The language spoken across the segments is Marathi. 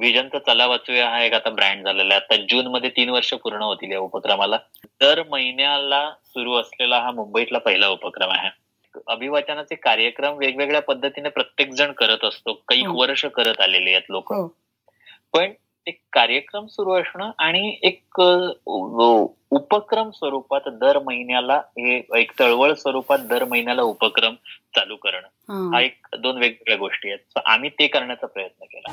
व्हिजनचा चला वाचूया हा एक आता ब्रँड झालेला आहे. आता जून मध्ये तीन वर्ष पूर्ण होतील या उपक्रमाला. दर महिन्याला सुरू असलेला हा मुंबईतला पहिला उपक्रम आहे. अभिवाचनाचे कार्यक्रम वेगवेगळ्या पद्धतीने प्रत्येक जण करत असतो. काही हो. वर्ष करत आलेले आहेत लोक. हो. पण एक कार्यक्रम सुरू असणं आणि एक उपक्रम स्वरूपात दर महिन्याला हे एक चळवळ स्वरूपात दर महिन्याला उपक्रम चालू करणं. हा. एक दोन वेगवेगळ्या गोष्टी आहेत. आम्ही ते करण्याचा प्रयत्न केला.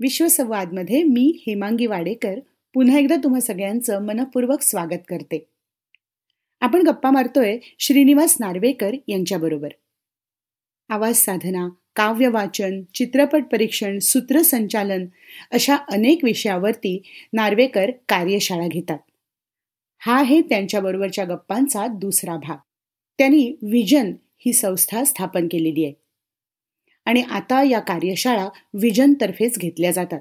विश्वसंवादमध्ये मी हेमांगी वाडेकर पुन्हा एकदा तुम्हा सगळ्यांचं मनपूर्वक स्वागत करते. आपण गप्पा मारतोय श्रीनिवास नार्वेकर यांच्याबरोबर. आवाज साधना काव्य वाचन चित्रपट परीक्षण सूत्रसंचालन अशा अनेक विषयावरती नार्वेकर कार्यशाळा घेतात. हा आहे त्यांच्याबरोबरच्या गप्पांचा दुसरा भाग. त्यांनी विजन ही संस्था स्थापन केलेली आहे. आणि आता या कार्यशाळा विजनतर्फेच घेतल्या जातात.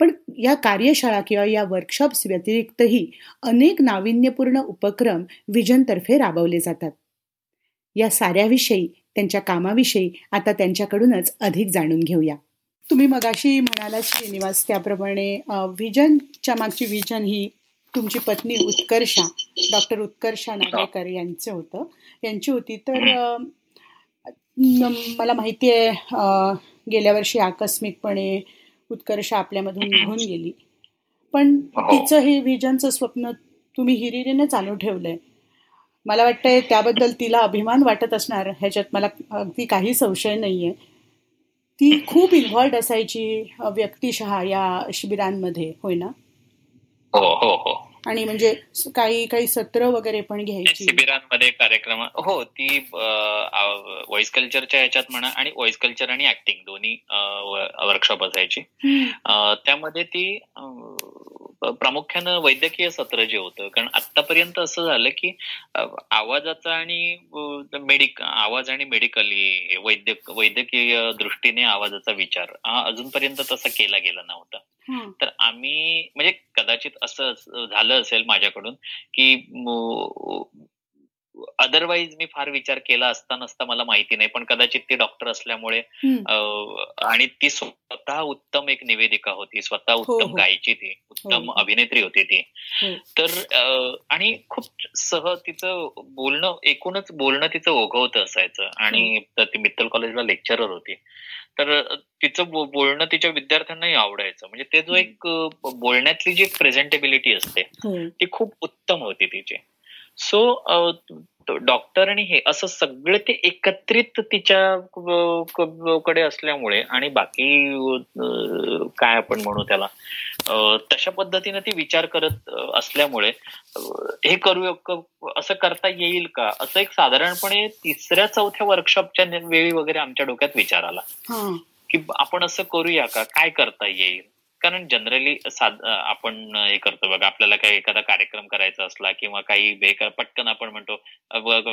पण या कार्यशाळा किंवा या वर्कशॉप्स व्यतिरिक्तही अनेक नाविन्यपूर्ण उपक्रम विजनतर्फे राबवले जातात. या साऱ्याविषयी त्यांच्या कामाविषयी आता त्यांच्याकडूनच अधिक जाणून घेऊया. तुम्ही मगाशी म्हणालात श्रीनिवास त्याप्रमाणे विजनच्या मागची विजन ही तुमची पत्नी उत्कर्षा डॉक्टर उत्कर्षा नागेकर यांचं होतं. यांची होती तर मला माहिती आहे गेल्या वर्षी आकस्मिकपणे उत्कर्षा आपल्यामधून निघून गेली. पण हो. तिचं हे विजनचं स्वप्न तुम्ही हिरिरीने चालू ठेवलंय. मला वाटतंय त्याबद्दल तिला अभिमान वाटत असणार ह्याच्यात मला अगदी काही संशय नाहीये. ती खूप इन्व्हॉल्ड असायची व्यक्तिशः या शिबिरांमध्ये होय ना? हो हो हो. आणि म्हणजे काही काही सत्र वगैरे पण घ्यायची. शिबिरांमध्ये कार्यक्रम हो ती व्हॉइस कल्चरच्या ह्याच्यात म्हणा आणि व्हॉइस कल्चर आणि ऍक्टिंग दोन्ही वर्कशॉप असायची. त्यामध्ये ती प्रामुख्यानं वैद्यकीय सत्र जे होतं कारण आतापर्यंत असं झालं की आवाजाचा आणि मेडिक आवाज आणि मेडिकली वैद्य वैद्यकीय दृष्टीने आवाजाचा विचार हा अजूनपर्यंत तसा केला गेला नव्हता. तर आम्ही म्हणजे कदाचित असं झालं असेल माझ्याकडून की अदरवाईज मी फार विचार केला असता नसता मला माहिती नाही पण कदाचित ती डॉक्टर असल्यामुळे आणि ती स्वतः उत्तम एक निवेदिका होती स्वतः हो, उत्तम हो. गायची ती उत्तम हो. अभिनेत्री होती ती हो. तर आणि खूप सह तिचं बोलणं एकूणच बोलणं तिचं ओघवतं असायचं आणि ती मित्तल कॉलेजला लेक्चरर होती तर तिचं बोलणं तिच्या विद्यार्थ्यांनाही आवडायचं म्हणजे ते जो एक बोलण्यातली जी प्रेझेंटेबिलिटी असते. ती खूप उत्तम होती तिची सो डॉक्टर आणि हे असं सगळं ते एकत्रित तिच्या कडे असल्यामुळे आणि बाकी काय आपण म्हणू त्याला तशा पद्धतीने ती विचार करत असल्यामुळे हे करू असं करता येईल का? असं एक साधारणपणे तिसऱ्या चौथ्या वर्कशॉपच्या वेळी वगैरे आमच्या डोक्यात विचार आला. हा. की आपण असं करूया का? काय करता येईल? कारण जनरली आपण हे करतो बघा आपल्याला काही एखादा कार्यक्रम करायचा असला किंवा काही बेकार पटकन आपण म्हणतो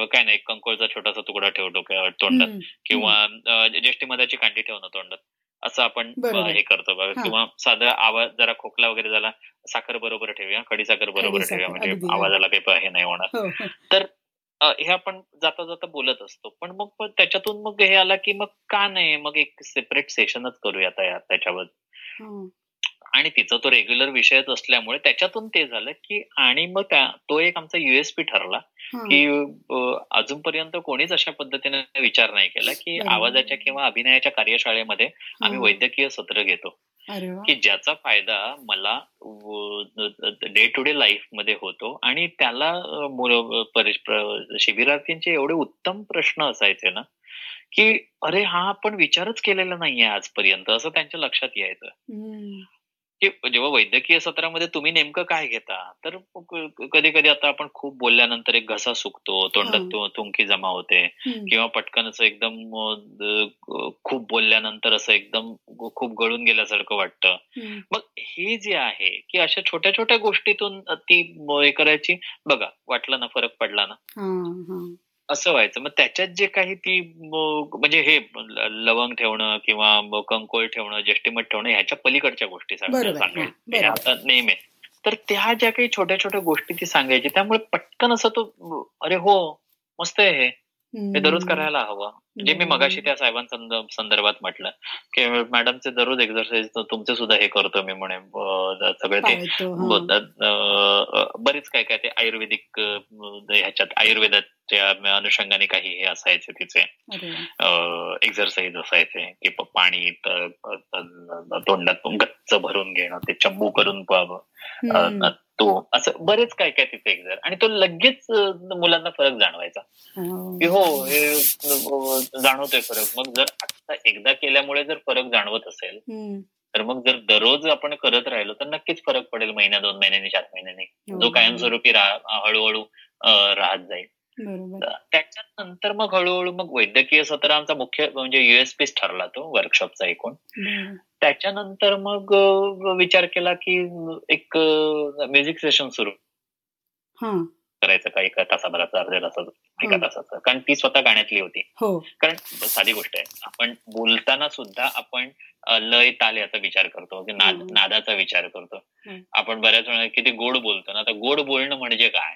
काय नाही कंकोळचा छोटासा तुकडा ठेव डोक्या तोंडात. किंवा ज्येष्ठी मधाची कांडी ठेव ना तोंडात असं आपण. हे करतो बघा. किंवा साधा आवाज जरा खोकला वगैरे झाला साखर बरोबर ठेवूया खडी साखर बरोबर ठेवूया म्हणजे. आवाजाला काही हे नाही होणार हो, हो. अ, हे आपण जाता जाता बोलत असतो पण मग त्याच्यातून मग हे आला की मग का नाही मग एक सेपरेट सेशनच करूया त्याच्यावर हा. आणि तिचा तो रेग्युलर विषयच असल्यामुळे त्याच्यातून ते झालं की आणि मग त्या तो एक आमचा युएसपी ठरला. की अजूनपर्यंत कोणीच अशा पद्धतीने विचार नाही केला की. आवाजाच्या किंवा अभिनयाच्या कार्यशाळेमध्ये आम्ही. वैद्यकीय सत्र घेतो. की ज्याचा फायदा मला डे टू डे लाईफमध्ये होतो आणि त्याला शिबिरार्थींचे एवढे उत्तम प्रश्न असायचे ना की अरे हा आपण विचारच केलेला नाहीये आजपर्यंत असं त्यांच्या लक्षात यायचं. की जेव्हा वैद्यकीय सत्रामध्ये तुम्ही नेमकं काय घेता तर कधी कधी आता आपण खूप बोलल्यानंतर एक घसा सुकतो तोंडात हा. तु- तुंकी जमा होते. किंवा पटकन असं एकदम खूप बोलल्यानंतर असं एकदम खूप गळून गेल्यासारखं वाटतं. मग हे जे आहे की अशा छोट्या छोट्या गोष्टीतून ती हे करायची बघा वाटलं ना फरक पडला ना असं व्हायचं. मग त्याच्यात जे काही ती म्हणजे हे लवंग ठेवणं किंवा कंकोळ ठेवणं जेष्टीमठ ठेवणं ह्याच्या पलीकडच्या गोष्टी सांगायच्या. आता नेहमी. तर त्या ज्या काही छोट्या छोट्या गोष्टी ती सांगायची त्यामुळे पटकन असं तो अरे हो मस्त आहे हे. हे दररोज करायला हवं. म्हणजे मी मगाशी त्या साहेबांच्या संदर्भात म्हटलं की मॅडमचे दररोज एक्झरसाईज तुमचे सुद्धा हे करतो मी म्हणे. सगळे ते बरीच काय काय ते आयुर्वेदिक ह्याच्यात आयुर्वेदाच्या अनुषंगाने काही हे असायचे तिचे. एक्झरसाईज असायचे की पाणी तोंडात गच्च भरून घेणं ते चंबू करून पाहावं तो असं बरेच काय काय तिथे एक्झर आणि तो लगेच मुलांना फरक जाणवायचा. की हो हे जाणवतोय फरक. मग जर आता एकदा केल्यामुळे जर फरक जाणवत असेल तर मग जर दररोज आपण करत राहिलो तर नक्कीच फरक पडेल महिन्या दोन महिन्यांनी चार महिन्यांनी. हो, जो कायमस्वरूपी हळूहळू राहत जाईल. त्याच्यानंतर मग हळूहळू मग वैद्यकीय सत्र आमचा मुख्य म्हणजे युएसपीच ठरला तो वर्कशॉपचा एकूण. त्याच्यानंतर मग विचार केला की एक म्युझिक सेशन सुरू करायचं का एका तासाभराचा अर्ध्या तासाचं एका तासाचं? कारण ती स्वतः गाण्यातली होती. हो. कारण साधी गोष्ट आहे. आपण बोलताना सुद्धा आपण लय ताल याचा विचार करतो. की नाद नादाचा विचार करतो. आपण बऱ्याच वेळा किती गोड बोलतो ना आता गोड बोलणं म्हणजे काय?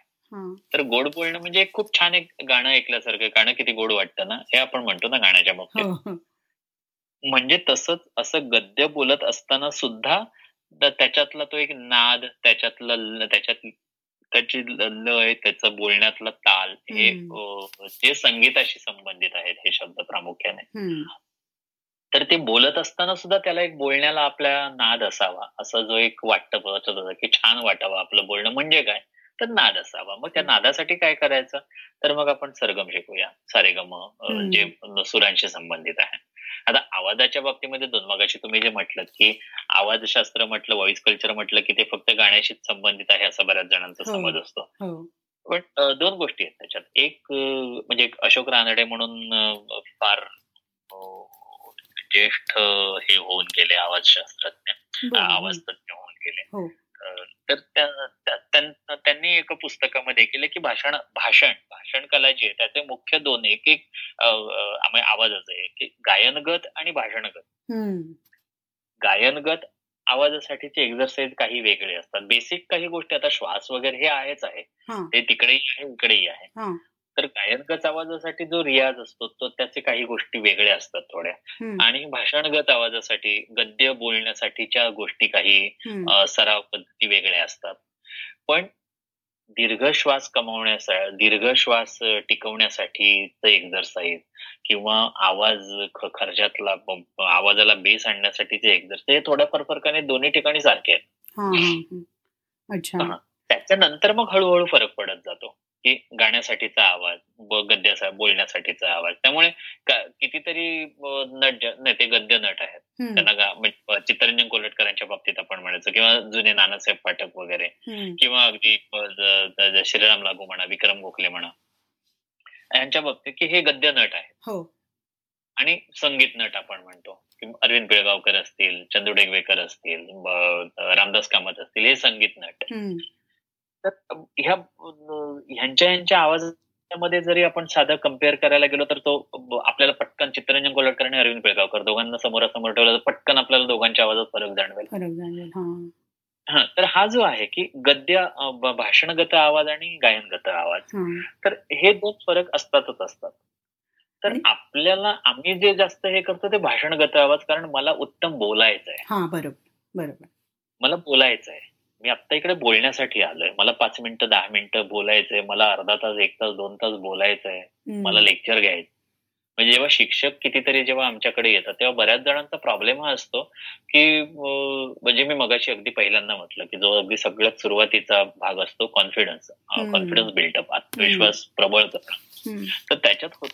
तर गोड बोलणं म्हणजे खूप छान एक गाणं ऐकल्यासारखं गाणं किती गोड वाटतं ना हे आपण म्हणतो ना गाण्याच्या बाबतीत. हो, हो. म्हणजे तसंच असं गद्य बोलत असताना सुद्धा त्याच्यातला तो एक नाद त्याच्यातलं त्याच्यात त्याची लय त्याचं बोलण्यातला ताल हे जे संगीताशी संबंधित आहेत हे शब्द प्रामुख्याने. तर ते बोलत असताना सुद्धा त्याला एक बोलण्याला आपल्या नाद असावा असं जो एक वाटतं की छान वाटावं आपलं बोलणं. म्हणजे काय? तर नाद असावा. मग त्या नादासाठी काय करायचं? तर मग आपण सरगम शिकूया. सारेगम जे सुरांशी संबंधित आहे. आता आवाजाच्या बाबतीमध्ये दोन मगाशी तुम्ही जे म्हटलं की आवाजशास्त्र म्हटलं व्हॉइस कल्चर म्हटलं की ते फक्त गाण्याशीच संबंधित आहे असा बऱ्याच जणांचा हो. समज असतो. हो. पण दोन गोष्टी आहेत त्याच्यात. एक म्हणजे अशोक रानडे म्हणून फार ज्येष्ठ हे होऊन गेले आवाजशास्त्रज्ञ. आवाज तज्ञ होऊन गेले. हो. तर त्यांनी एका पुस्तकामध्ये केलं की भाषण भाषण भाषण कला जी आहे त्याचे मुख्य दोन एक एक आवाजाचे आहे. की गायनगत आणि भाषणगत. गायनगत आवाजासाठीचे एक्झरसाईज काही वेगळे असतात. बेसिक काही गोष्टी आता श्वास वगैरे हे आहेच आहे. ते तिकडेही आहे इकडेही आहे. तर गायनगत आवाजासाठी जो रियाज असतो तो त्याचे काही गोष्टी वेगळ्या असतात थोड्या. आणि भाषणगत आवाजासाठी गद्य बोलण्यासाठीच्या गोष्टी काही सराव पद्धती वेगळ्या असतात. पण दीर्घ श्वास कमावण्यासाठी दीर्घ श्वास टिकवण्यासाठी एक्झरसाईज किंवा आवाज खर्चातला आवाजाला बेस आणण्यासाठीचे एक्झरसाईज हे थोड्याफार फरकाने दोन्ही ठिकाणी सारखे आहेत. त्याच्यानंतर मग हळूहळू फरक पडत जातो. की गाण्यासाठीचा आवाज गद्याचा बोलण्यासाठीचा आवाज. त्यामुळे कितीतरी नट नाही ते गद्य नट आहेत. त्यांना म्हणजे चित्तरंजन कोलटकरांच्या बाबतीत आपण म्हणायचं किंवा जुने नानासाहेब पाठक वगैरे किंवा अगदी श्रीराम लागू म्हणा विक्रम गोखले म्हणा. यांच्या बाबतीत की हे गद्य नट आहे हो. आणि संगीत नट आपण म्हणतो. अरविंद पिळगावकर असतील चंदू डेगवेकर असतील रामदास कामत असतील हे संगीत नट तर ह्या ह्यांच्या ह्यांच्या आवाजामध्ये जरी आपण साधं कंपेअर करायला गेलो तर तो आपल्याला पटकन चित्ररंजन कोलटकर आणि अरविंद पेळगावकर दोघांना समोरासमोर ठेवलं तर पटकन आपल्याला दोघांच्या आवाजात फरक जाणवेल. हा. तर हा जो आहे की गद्य भाषणगत आवाज आणि गायनगत आवाज तर हे दोन फरक असतातच असतात. तर आपल्याला आम्ही जे जास्त हे करतो ते भाषणगत आवाज कारण मला उत्तम बोलायचं आहे बरोबर बरोबर. मला बोलायचं आहे मी आत्ता इकडे बोलण्यासाठी आलोय. मला पाच मिनिटं दहा मिनिटं बोलायचंय. मला अर्धा तास एक तास दोन तास बोलायचंय. मला लेक्चर घ्यायचं. म्हणजे जेव्हा शिक्षक कितीतरी जेव्हा आमच्याकडे येतात तेव्हा बऱ्याच जणांचा प्रॉब्लेम हा असतो की म्हणजे मी मगाशी अगदी पहिल्यांदा म्हटलं की जो अगदी सगळ्यात सुरुवातीचा भाग असतो कॉन्फिडन्स कॉन्फिडन्स बिल्डअप आत्मविश्वास प्रबळ करणं. तर त्याच्यात होत.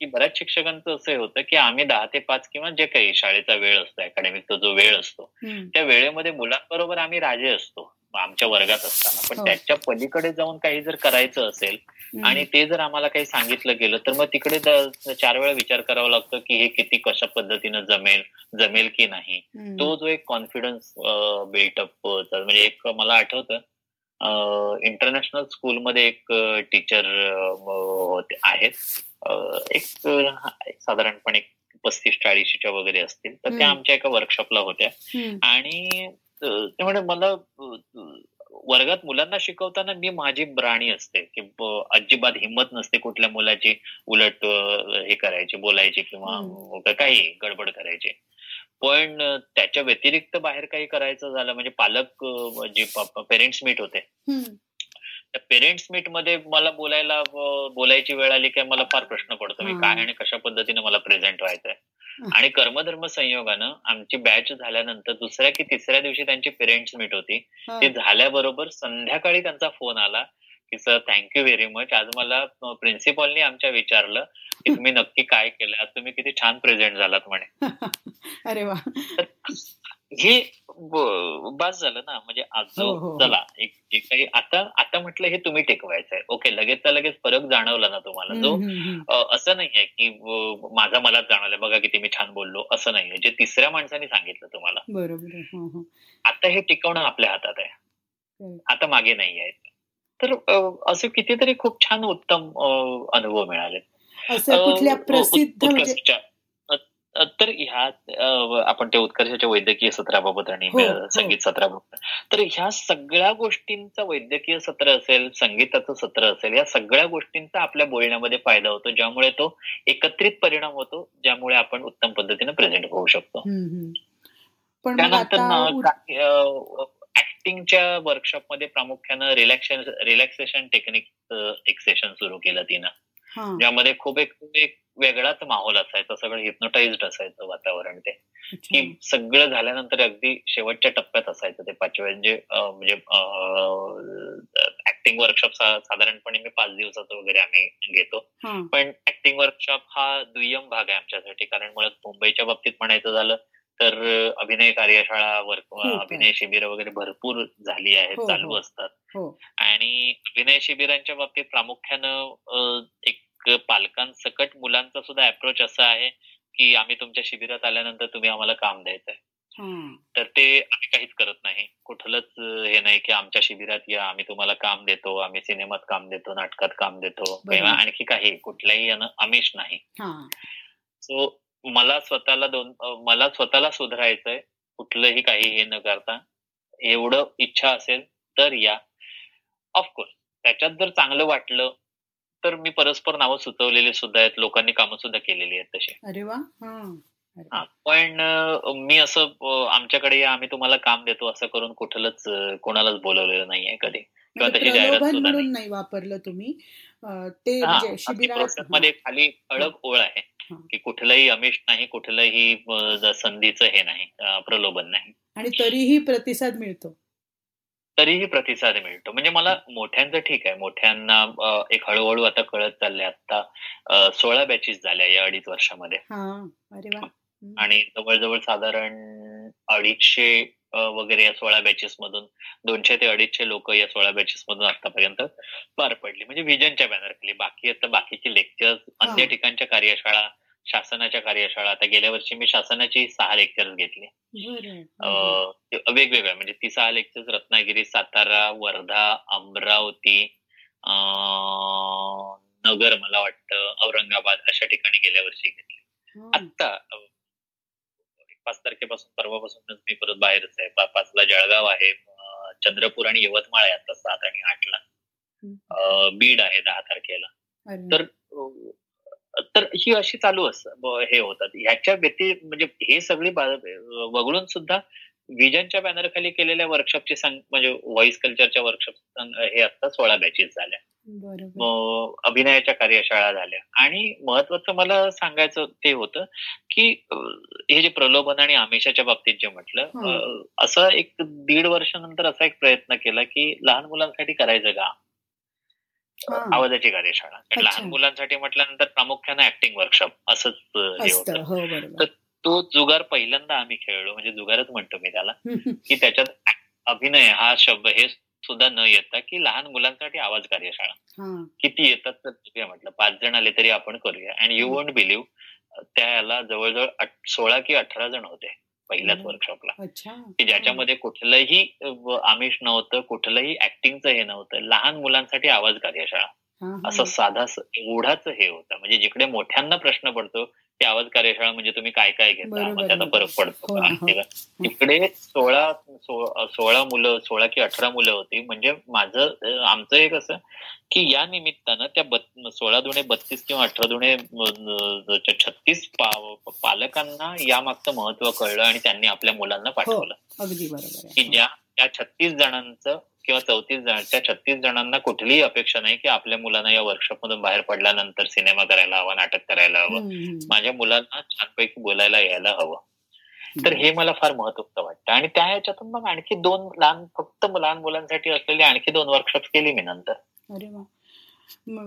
की बऱ्याच शिक्षकांचं असं होतं की आम्ही दहा ते पाच किंवा जे काही शाळेचा वेळ असतो अकॅडमिकचा जो वेळ असतो त्या वेळेमध्ये मुलांबरोबर आम्ही राजे असतो आमच्या वर्गात असताना पण हो. त्याच्या पलीकडे जाऊन काही जर करायचं असेल. आणि ते जर आम्हाला काही सांगितलं गेलं तर मग तिकडे चार वेळा विचार करावा लागतो की हे किती कशा पद्धतीनं जमेल जमेल की नाही. तो जो एक कॉन्फिडन्स बिल्टअप म्हणजे एक मला आठवतं इंटरनॅशनल स्कूलमध्ये एक टीचर होते आहेत एक साधारणपणे पस्तीस चाळीसच्या वगैरे असतील तर त्या. आमच्या एका वर्कशॉपला होत्या. आणि ते म्हणे मला वर्गात मुलांना शिकवताना मी माझी ब्राणी असते की अजिबात हिंमत नसते कुठल्या मुलाची उलट हे करायची बोलायची किंवा काही गडबड करायची पण त्याच्या व्यतिरिक्त बाहेर काही करायचं झालं म्हणजे पालक जे पेरेंट्स मीट होते. त्या पेरेंट्स मीटमध्ये मला बोलायला बोलायची वेळ आली की मला फार प्रश्न पडतो मी. काय आणि कशा पद्धतीने मला प्रेझेंट व्हायचंय? आणि कर्मधर्म संयोगानं आमची बॅच झाल्यानंतर दुसऱ्या की तिसऱ्या दिवशी त्यांची पेरेंट्स मीट होती. ते झाल्याबरोबर संध्याकाळी त्यांचा फोन आला की सर थँक्यू व्हेरी मच आज मला प्रिन्सिपॉलनी आमच्या विचारलं की तुम्ही नक्की काय केलं? आज तुम्ही किती छान प्रेझेंट झालात म्हणे. अरे वा. हे बास झालं ना. म्हणजे आज हो, हो, हो. चला एक जे काही आता आता म्हटलं हे तुम्ही टिकवायचंय. ओके लगेचचा लगेच फरक जाणवला ना तुम्हाला. जो असं नाहीये की माझा मलाच जाणवलंय. बघा किती मी छान बोललो. असं नाहीये. जे तिसऱ्या माणसाने सांगितलं तुम्हाला. बरोबर आहे. हो, हो. आता हे टिकवणं आपल्या हातात आहे. आता मागे नाही आहे. तर असे कितीतरी खूप छान उत्तम अनुभव मिळाले असं कुठल्या प्रसिद्ध म्हणजे उत्कर्षच्या अ, अ, तर ह्या आपण ते उत्कर्षाच्या वैद्यकीय सत्राबाबत आणि हो, हो. संगीत सत्राबाबत. तर ह्या सगळ्या गोष्टींचं वैद्यकीय सत्र असेल संगीताचं सत्र असेल या सगळ्या गोष्टींचा आपल्या बोलण्यामध्ये फायदा होतो ज्यामुळे तो एकत्रित परिणाम होतो ज्यामुळे आपण उत्तम पद्धतीने प्रेझेंट होऊ शकतो. त्यानंतर ऍक्टिंगच्या वर्कशॉपमध्ये प्रामुख्यानं रिलॅक्सेशन रिलॅक्सेशन टेक्निक एक सेशन सुरू केलं तिनं. ज्यामध्ये खूप एक एक वेगळाच माहोल असायचा. सगळं हिप्नोटाइज्ड असायचं वातावरण ते. की सगळं झाल्यानंतर अगदी शेवटच्या टप्प्यात असायचं ते पाचव्या म्हणजे अं, म्हणजे ऍक्टिंग वर्कशॉप साधारणपणे मी पाच दिवसाचं वगैरे आम्ही घेतो. पण ऍक्टिंग वर्कशॉप हा दुय्यम भाग आहे आमच्यासाठी. कारण मुळात मुंबईच्या बाबतीत म्हणायचं झालं तर अभिनय कार्यशाळा वर्क. अभिनय शिबिर वगैरे भरपूर झाली आहेत हो, चालू हो. असतात. हो. आणि अभिनय शिबिरांच्या बाबतीत प्रामुख्यानं अ, एक पालकांसकट मुलांचा सुद्धा अप्रोच असा आहे की आम्ही तुमच्या शिबिरात आल्यानंतर तुम्ही आम्हाला काम द्यायचंय. हा तर ते आम्ही काहीच करत नाही. कुठलंच हे नाही की आमच्या शिबिरात या आम्ही तुम्हाला काम देतो आम्ही सिनेमात काम देतो नाटकात काम देतो. किंवा आणखी काही कुठल्याही यानं आमिष नाही. हा. सो मला स्वतःला दोन मला स्वतःला सुधारायचंय कुठलंही काही हे न करता. एवढं इच्छा असेल तर या. ऑफकोर्स त्याच्यात जर चांगलं वाटलं तर मी परस्पर नावं सुचवलेली सुद्धा आहेत. लोकांनी कामं सुद्धा केलेली आहेत तशी. अरे वा. हा. पण मी असं आमच्याकडे या आम्ही तुम्हाला काम देतो असं करून कुठलंच कोणालाच बोलवलेलं नाहीये कधी. किंवा म्हणजे तशी जाहिरात प्रलोभन सुद्धा म्हणून नाही. वापरलं तुम्ही. ते म्हणजे मध्ये खाली ठळक ओळ आहे. की कुठलंही अमिष नाही कुठलंही संधीचं हे नाही प्रलोभन नाही. आणि तरीही प्रतिसाद मिळतो. तरीही प्रतिसाद मिळतो. म्हणजे मला मोठ्यांचं ठीक आहे. मोठ्यांना एक हळूहळू आता कळत चाललंय. आता सोळा बॅचेस झाल्या या अडीच वर्षामध्ये. हा. आणि जवळजवळ साधारण अडीचशे वगैरे या सोळा बॅचेस मधून दोनशे ते अडीचशे लोक या सोळा बॅचेस मधून आतापर्यंत पार पडली. म्हणजे विजनच्या बॅनर खाली. बाकी आता बाकीचे लेक्चर्स अन्य. ठिकाणच्या कार्यशाळा शासनाच्या कार्यशाळा. आता गेल्या वर्षी मी शासनाची सहा लेक्चर्स घेतली. वेगवेगळ्या म्हणजे ती सहा लेक्चर्स रत्नागिरी सातारा वर्धा अमरावती अ, नगर मला वाटतं औरंगाबाद अशा ठिकाणी गेल्या वर्षी घेतली. अ, पाच तारखेपासून परवापासूनच मी परत बाहेरच आहे. पाचला जळगाव आहे. चंद्रपूर आणि यवतमाळ आहे आता सात आणि आठला. बीड आहे दहा तारखेला. तर तर ही अशी चालू अस हे होतात. ह्याच्या व्यति म्हणजे हे सगळी वगळून सुद्धा विजनच्या बॅनर खाली केलेल्या वर्कशॉपची म्हणजे व्हॉइस कल्चरच्या वर्कशॉप हे आता सोळा बॅचेस झाल्या. अभिनयाच्या कार्यशाळा झाल्या. आणि महत्वाचं मला सांगायचं ते होतं की हे जे प्रलोभन आणि आमिषाच्या बाबतीत जे म्हटलं असं एक दीड वर्षानंतर असा एक प्रयत्न केला की लहान मुलांसाठी करायचं का. आवाजाची कार्यशाळा. लहान मुलांसाठी म्हटल्यानंतर प्रामुख्याने ऍक्टिंग वर्कशॉप असंच हे होतं. हो बरोबर. तो जुगार पहिल्यांदा आम्ही खेळलो. म्हणजे जुगारच म्हणतो मी त्याला. की त्याच्यात अभिनय हा शब्द हे सुद्धा न येता की लहान मुलांसाठी आवाज कार्यशाळा किती येतात तर बघूया म्हटलं. पाच जण आले तरी आपण करूया. अँड यू वोंट बिलीव्ह त्या याला जवळजवळ सोळा की अठरा जण होते. पहिल्याच. वर्कशॉपला की ज्याच्यामध्ये कुठलंही आमिष नव्हतं कुठलंही ऍक्टिंगचं हे नव्हतं लहान मुलांसाठी आवाज कार्यशाळा. असं साधा एवढाच हे होतं म्हणजे जिकडे मोठ्यांना प्रश्न पडतो की आवाज कार्यशाळा म्हणजे तुम्ही काय काय घेता मग त्याचा. फरक पडतो हो हो. हे? तिकडे सोळा सोळा मुलं सोळा की अठरा मुलं होती म्हणजे माझं आमचं हे कसं की या निमित्तानं त्या सोळा दुणे बत्तीस किंवा अठरा दुणे छत्तीस पालकांना यामागचं महत्त्व कळलं आणि त्यांनी आपल्या मुलांना पाठवलं अगदी बरोबर की ज्या त्या छत्तीस जणांचं किंवा चौतीस जण त्या छत्तीस जणांना कुठलीही अपेक्षा नाही की आपल्या मुलांना या वर्कशॉप मधून बाहेर पडल्यानंतर सिनेमा करायला हवा नाटक करायला हवं. माझ्या मुलांना छानपैकी बोलायला यायला हवं. तर हे मला फार महत्वाचं वाटतं. आणि त्या ह्याच्यातून मग आणखी दोन लहान फक्त लहान मुलांसाठी असलेली आणखी दोन वर्कशॉप केली मी नंतर.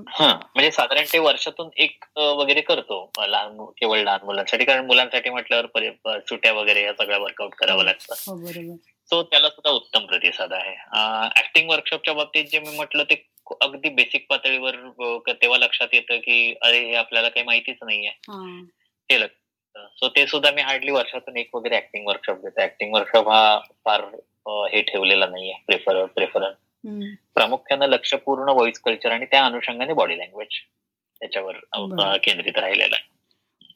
हा म्हणजे साधारण ते वर्षातून एक वगैरे करतो लहान केवळ लहान मुलांसाठी. कारण मुलांसाठी म्हटल्यावर सुट्या वगैरे या सगळ्या वर्कआउट करावं लागतं सो त्याला सुद्धा उत्तम प्रतिसाद आहे. ऍक्टिंग वर्कशॉपच्या बाबतीत जे मी म्हटलं ते अगदी बेसिक पातळीवर तेव्हा लक्षात येतं की अरे हे आपल्याला काही माहितीच नाहीये. हा. हे लक्षात सो ते सुद्धा मी हार्डली वर्षातून एक वगैरे ऍक्टिंग वर्कशॉप घेतो. ऍक्टिंग वर्कशॉप हा फार हे ठेवलेला नाहीये. Prefer preference. प्रामुख्यानं लक्ष पूर्ण व्हॉइस कल्चर आणि त्या अनुषंगाने बॉडी लँग्वेज बरं. केंद्रित राहिलेला आहे.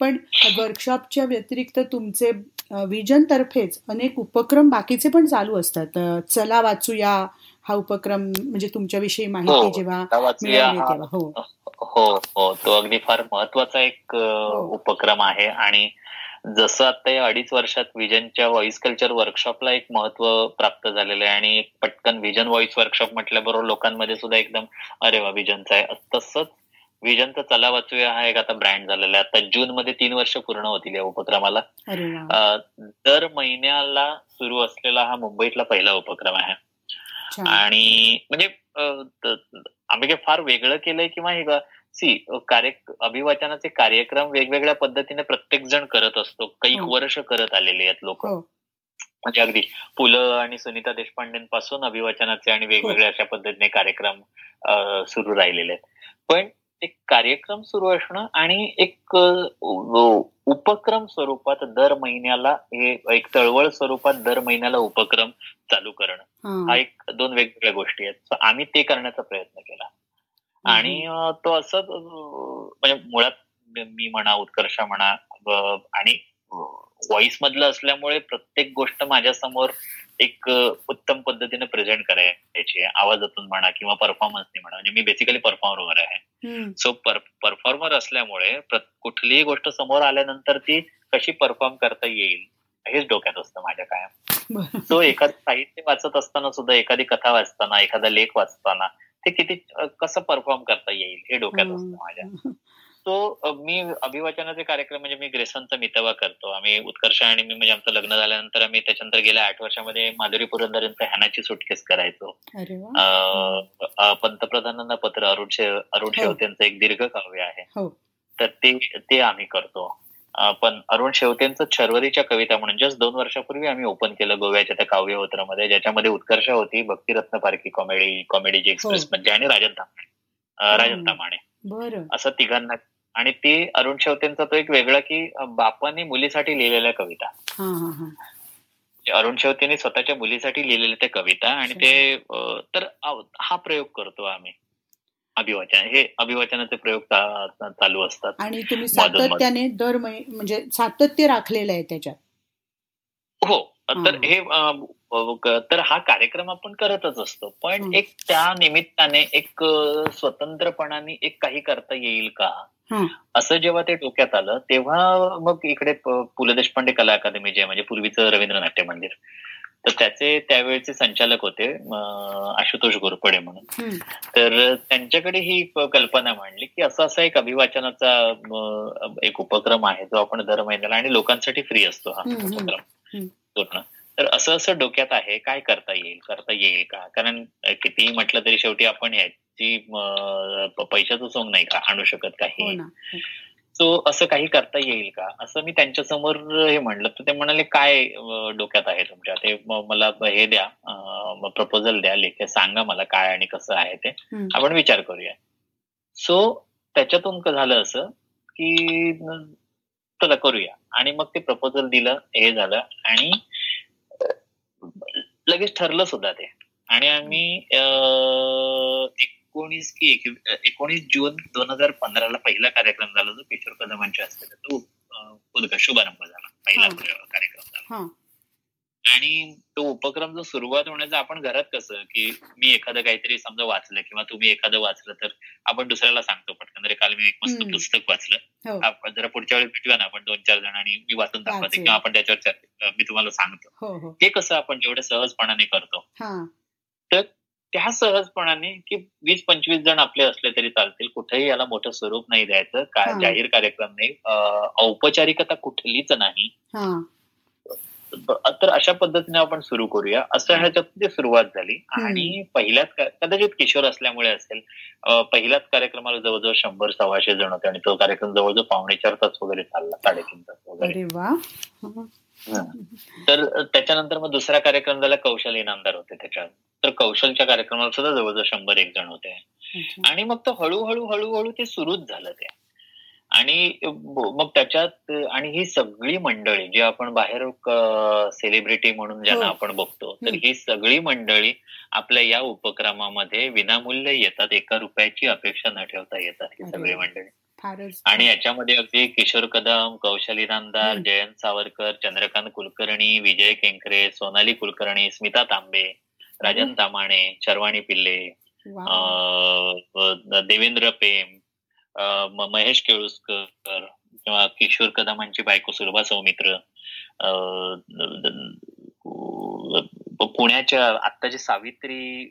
पण वर्कशॉपच्या व्यतिरिक्त तुमचे विजन तर्फेच अनेक उपक्रम बाकीचे पण चालू असतात. चला वाचूया हा उपक्रम म्हणजे तुमच्याविषयी माहिती हो. जेव्हा हा. तेव्हा. हो. हो हो. तो अगदी फार महत्त्वाचा एक हो. उपक्रम आहे. आणि जसं आता या अडीच वर्षात विजनच्या व्हॉइस कल्चर वर्कशॉपला एक महत्त्व प्राप्त झालेलं आहे. आणि एक पटकन विजन व्हॉइस वर्कशॉप म्हटल्याबरोबर लोकांमध्ये सुद्धा एकदम अरे वा विजनचा आहे. तसंच विजनचा चला वाचूया हा एक आता ब्रँड झालेला आहे. आता जून मध्ये तीन वर्ष पूर्ण होतील या उपक्रमाला. दर महिन्याला सुरू असलेला हा मुंबईतला पहिला उपक्रम आहे. आणि म्हणजे आम्ही काही फार वेगळं केलंय किंवा हे सी कार्य अभिवाचनाचे कार्यक्रम वेगवेगळ्या पद्धतीने प्रत्येक जण करत असतो. काही हो. वर्ष करत आलेले आहेत लोक. हो. म्हणजे अगदी पु ल आणि सुनीता देशपांडेंपासून अभिवाचनाचे आणि वेगवेगळ्या अशा पद्धतीने कार्यक्रम सुरू राहिलेले आहेत. पण एक कार्यक्रम सुरू असणं आणि एक उपक्रम स्वरूपात दर महिन्याला हे एक चळवळ स्वरूपात दर महिन्याला उपक्रम चालू करणं. हा. एक दोन वेगवेगळ्या गोष्टी आहेत. आम्ही ते करण्याचा प्रयत्न केला. आणि तो असं म्हणजे मुळात मी म्हणा उत्कर्ष म्हणा आणि व्हॉइस मधलं असल्यामुळे प्रत्येक गोष्ट माझ्यासमोर एक उत्तम पद्धतीने प्रेझेंट करायची आहे. आवाजातून म्हणा किंवा परफॉर्मन्सने म्हणा. म्हणजे मी बेसिकली परफॉर्मर वगैरे आहे. सो परफॉर्मर असल्यामुळे कुठलीही गोष्ट समोर आल्यानंतर ती कशी परफॉर्म करता येईल हेच डोक्यात असतं माझ्या कायम. सो एखादं साहित्य वाचत असताना सुद्धा एखादी कथा वाचताना एखादा लेख वाचताना ते किती कसं परफॉर्म करता येईल हे डोक्यात असतं माझ्या. तो मी अभिवाचनाचे कार्यक्रम म्हणजे मी ग्रेसनचा मितवा करतो. आम्ही उत्कर्ष आणि मी म्हणजे आमचं लग्न झाल्यानंतर आम्ही त्याच्यानंतर गेल्या आठ वर्षामध्ये माधुरी पुरंदरेंचं हॅनाची सुटकेस करायचो. पंतप्रधानांना पत्र अरुण शे अरुण हो. शेवतेंचं एक दीर्घ काव्य आहे. हो. तर ते ते आम्ही करतो. पण अरुण शेवतेंचं छरवरीच्या कविता म्हणून जस्ट दोन वर्षापूर्वी आम्ही ओपन केलं गोव्याच्या त्या काव्यहोत्रामध्ये ज्याच्यामध्ये उत्कर्ष होती भक्तिरत्न पारखी कॉमेडी कॉमेडीची एक्सप्रेस मध्ये आणि राजन तामाणे राजन. तामाणे असं तिघांना आणि ते अरुण शेवतेंचा तो एक वेगळा की बापाने मुलीसाठी लिहिलेल्या कविता. अरुण शेवतेने स्वतःच्या मुलीसाठी लिहिलेल्या त्या कविता आणि ते तर हा प्रयोग करतो आम्ही. अभिवाचन हे अभिवाचनाचे प्रयोग चालू असतात. आणि तुम्ही सातत्याने दर महि म्हणजे सातत्य राखलेलं आहे त्याच्यात. हो. तर हा. तर हा कार्यक्रम आपण करतच असतो पण. एक त्या निमित्ताने एक स्वतंत्रपणाने एक काही करता येईल का असं जेव्हा ते डोक्यात आलं तेव्हा मग इकडे प- ल देशपांडे कला अकादमी जे आहे, म्हणजे पूर्वीचं रवींद्र नाट्य मंदिर तर त्याचे त्यावेळेचे संचालक होते आशुतोष घोरपडे म्हणून. तर त्यांच्याकडे ही कल्पना मांडली की असा असा एक अभिवाचनाचा एक उपक्रम आहे जो आपण दर महिन्याला आणि लोकांसाठी फ्री असतो हा उपक्रम. पूर्ण. तर असं असं डोक्यात आहे काय करता येईल करता येईल का? कारण कितीही म्हटलं तरी शेवटी आपण प- पैशाचं सोंग नाही का आणू शकत हो काही ना सो असं काही करता येईल का? असं मी त्यांच्यासमोर हे म्हणलं तर ते म्हणाले काय डोक्यात आहे तुमच्या? ते मला हे द्या प्रपोजल द्या लेखे सांगा मला काय आणि कसं आहे ते. आपण विचार करूया. सो त्याच्यातून झालं असं की चला करूया. आणि मग ते प्रपोजल दिलं हे झालं. आणि लगेच ठरलं सुद्धा ते. आणि आम्ही एकोणीस की एकोणीस जून दोन हजार पंधराला पहिला कार्यक्रम झाला जो किशोर कदमांच्या हस्ते तो शुभारंभ झाला. पहिला हा. कार्यक्रम झाला. हा. आणि तो उपक्रम जो सुरुवात होण्याचा आपण घरात कसं की मी एखादं काहीतरी समजा वाचलं किंवा तुम्ही एखादं वाचलं तर आपण दुसऱ्याला सांगतो पटकन. अरे काल मी एक मस्त. पुस्तक वाचलं. हो. आपण जरा पुढच्या वेळी भेटूया ना आपण दोन चार जण आणि मी वाचून दाखवते. किंवा आपण त्याच्यावर मी तुम्हाला सांगतो. हो हो. ते कसं आपण जेवढं सहजपणाने करतो. हा. त्या सहजपणाने की वीस पंचवीस जण आपले असले तरी चालतील. कुठेही याला मोठं स्वरूप नाही द्यायचं. हा. जाहीर कार्यक्रम नाही. औपचारिकता कुठलीच नाही. हा. तर अशा पद्धतीने आपण सुरू करूया. असं ह्याच्यात सुरुवात झाली. आणि पहिल्याच कदाचित किशोर असल्यामुळे असेल पहिल्याच कार्यक्रमाला जवळजवळ शंभर सव्वाशे जण होते आणि तो कार्यक्रम जवळजवळ पावणे चार तास वगैरे चालला साडेतीन तास वगैरे. तर त्याच्यानंतर मग दुसरा कार्यक्रम झाला कौशल इनामदार होते त्याच्यात. तर कौशलच्या कार्यक्रमाला सुद्धा जवळजवळ शंभर एक जण होते. आणि मग तो हळूहळू हळूहळू ते सुरूच झालं ते. आणि मग त्याच्यात आणि ही सगळी मंडळी जी आपण बाहेर सेलिब्रिटी म्हणून ज्यांना हो. आपण बघतो तर. ही सगळी मंडळी आपल्या या उपक्रमामध्ये विनामूल्य येतात एका रुपयाची अपेक्षा न ठेवता येतात ही सगळी. मंडळी आणि याच्यामध्ये अगदी किशोर कदम कौशल हम्म. जयंत सावरकर चंद्रकांत कुलकर्णी विजय केंकरे सोनाली कुलकर्णी स्मिता तांबे राजन तामाणे शर्वाणी पिल्ले देवेंद्र पेम महेश केळुसकर किंवा किशोर कदमांची बायको सुलभा सौमित्र पुण्याच्या आत्ताची सावित्री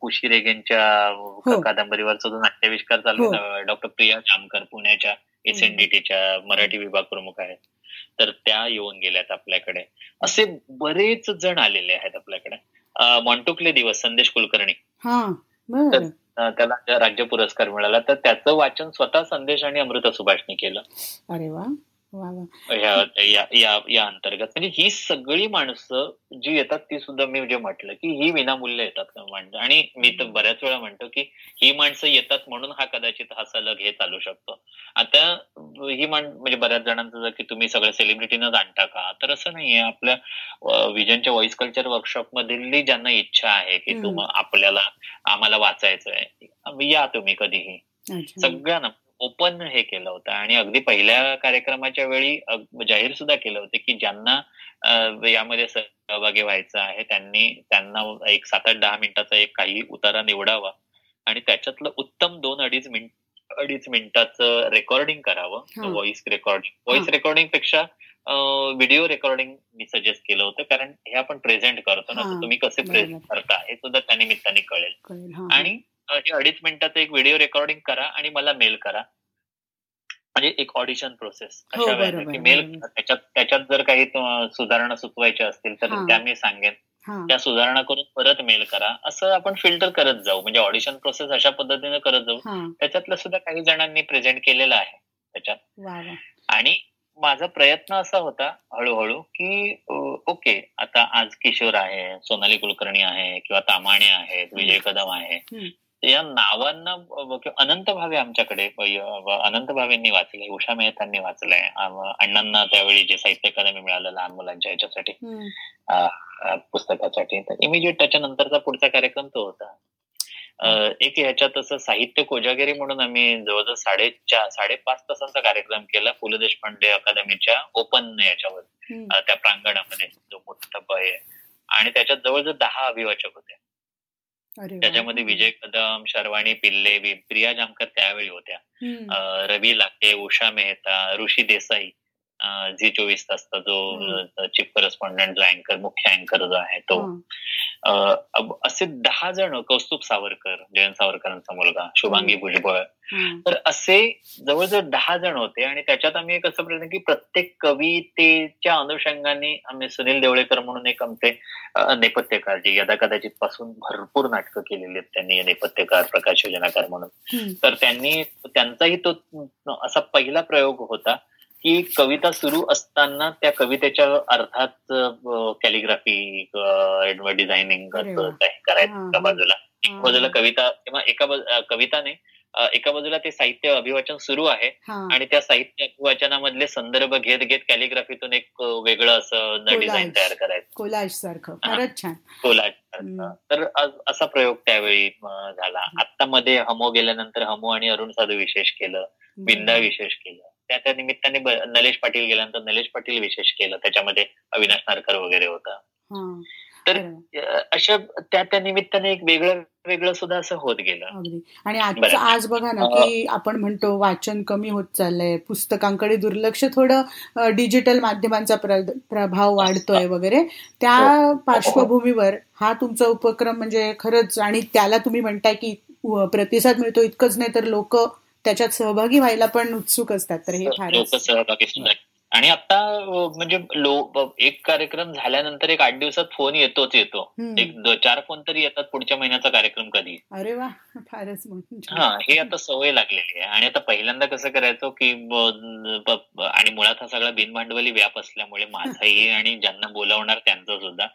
पुशी रेगेंच्या हो. कादंबरीवरचा जो नाट्याविष्कार चालू हो. डॉक्टर प्रिया जामकर पुण्याच्या एसएनडीटीच्या मराठी विभाग प्रमुख आहेत. तर त्या येऊन गेल्यात आपल्याकडे. असे बरेच जण आलेले आहेत आपल्याकडे. मॉन्टुकले दिवस संदेश कुलकर्णी. त्याला राज्य पुरस्कार मिळाला. तर त्याचं वाचन स्वतः संदेश आणि अमृता सुभाषने केलं. अरे वा. या या या अंतर्गत. म्हणजे ही सगळी माणसं जी येतात ती सुद्धा मी जे म्हटलं की ही विनामूल्य येतात माणसं आणि मी तर बऱ्याच वेळा म्हणतो की ही माणसं येतात म्हणून हा कदाचित हा सलग हे चालू शकतो. आता ही माण म्हणजे बऱ्याच जणांचं जर की तुम्ही सगळ्या सेलिब्रिटीनच आणता का? तर असं नाहीये. आपल्या विजनच्या व्हॉइस कल्चर वर्कशॉप मधली ज्यांना इच्छा आहे की हम्म. तुम आपल्याला आम्हाला वाचायचं आहे या तुम्ही कधीही. सगळ्यांना. ओपन हे केलं होतं. आणि अगदी पहिल्या कार्यक्रमाच्या वेळी जाहीर सुद्धा केलं होतं की ज्यांना यामध्ये सहभागी व्हायचं आहे त्यांनी त्यांना एक सात आठ दहा मिनिटाचा एक काही उतारा निवडावा आणि त्याच्यातलं उत्तम दोन अडीच मिनिट अडीच मिनिटाचं रेकॉर्डिंग करावं. व्हॉइस रेकॉर्डिंग व्हॉइस रेकॉर्डिंगपेक्षा व्हिडिओ रेकॉर्डिंग मी सजेस्ट केलं होतं. कारण हे आपण प्रेझेंट करतो ना तुम्ही कसे. प्रेझेंट करता हे सुद्धा त्या निमित्ताने कळेल. आणि अडीच मिनिटाचं एक व्हिडिओ रेकॉर्डिंग करा आणि मला मेल करा. म्हणजे एक ऑडिशन प्रोसेस. हो, अशा वेळेला मेल. त्याच्यात त्याच्यात जर काही सुधारणा सुचवायच्या असतील तर हा. त्या मी सांगेन. हा. त्या सुधारणा करून परत मेल करा. असं आपण फिल्टर करत जाऊ. म्हणजे ऑडिशन प्रोसेस अशा पद्धतीने करत जाऊ. हा. त्याच्यातलं सुद्धा काही जणांनी प्रेझेंट केलेलं आहे. त्याच्यात. आणि माझा प्रयत्न असा होता हळूहळू की ओके आता आज किशोर आहे सोनाली कुलकर्णी आहे किंवा तामाणे आहेत विजय कदम आहे. या नावांना अनंत भावे आमच्याकडे अनंत भावेंनी वाचले उषा मेहतांनी वाचलंय अण्णांना त्यावेळी जे साहित्य अकादमी मिळालं लहान मुलांच्या ह्याच्यासाठी पुस्तकासाठी तर इमिजिएट त्याच्यानंतरचा पुढचा कार्यक्रम तो होता. एक ह्याच्यात असं साहित्य कोजागिरी म्हणून आम्ही जवळजवळ साडेचार साडेपाच तासांचा कार्यक्रम केला पु ल देशपांडे अकादमीच्या ओपन याच्यावर त्या प्रांगणामध्ये जो मोठा आहे. आणि त्याच्यात जवळजवळ दहा अभिवाचक होते. अरे. त्याच्यामध्ये विजय कदम शर्वाणी पिल्ले प्रिया जामकर त्यावेळी होत्या. रवी लाखे उषा मेहता ऋषी देसाई. झी चोवीस तासचा जो चीफ करस्पॉन्डंट जो अँकर मुख्य अँकर जो आहे तो. असे दहा जण कौस्तुभ सावरकर जयंत सावरकरांचा मुलगा शुभांगी भुजबळ. तर असे जवळजवळ दहा जण होते आणि त्याच्यात आम्ही एक असं प्रयत्न की प्रत्येक कवितेच्या अनुषंगाने आम्ही सुनील देवळेकर म्हणून एक आमचे नेपथ्यकार जे यदा कदाचित पासून भरपूर नाटकं केलेली आहेत त्यांनी नेपथ्यकार प्रकाश योजनाकार म्हणून. तर त्यांनी त्यांचाही तो असा पहिला प्रयोग होता. की कविता सुरू असताना त्या कवितेच्या अर्थात कॅलिग्राफी डिझायनिंग करायचं एका बाजूला. एक बाजूला कविता किंवा एका कविताने एका बाजूला ते साहित्य अभिवाचन सुरू आहे आणि त्या साहित्य अभिवाचनामधले संदर्भ घेत घेत कॅलिग्राफीतून एक वेगळं असं डिझाईन तयार करायचं. कोलाज सारखं. फारच छान. कोलाज तर असा प्रयोग त्यावेळी झाला. आता मध्ये हमो गेल्यानंतर हमो आणि अरुण साधू विशेष केलं. बिंदा विशेष केलं. त्या त्या निमित्ताने नलेश पाटील गेल्यानंतर नलेश पाटील विशेष केलं. त्याच्यामध्ये अविनाश नारकर वगैरे होता. तर अशा त्या त्या निमित्ताने एक वेगळं वेगळं सुद्धा असं होत गेलं. आणि आजचं आज बघा ना की आपण म्हणतो वाचन कमी होत चाललंय पुस्तकांकडे दुर्लक्ष थोडं डिजिटल माध्यमांचा प्रभाव वाढतोय वगैरे. त्या हो. पार्श्वभूमीवर हा तुमचा उपक्रम म्हणजे खरंच आणि त्याला तुम्ही म्हणताय की प्रतिसाद मिळतो इतकंच नाही तर लोक त्याच्यात सहभागी व्हायला पण उत्सुक असतात तर हे फार आणि आता म्हणजे लो एक कार्यक्रम झाल्यानंतर एक आठ दिवसात फोन येतोच येतो. एक चार फोन तरी येतात पुढच्या महिन्याचा कार्यक्रम कधी. अरे वा फारच हा हे आता सवय लागलेली आहे. आणि आता पहिल्यांदा कसं करायचो की आणि मुळात हा सगळा बिनभांडवली व्याप असल्यामुळे माझाही आणि ज्यांना बोलावणार त्यांचं सुद्धा.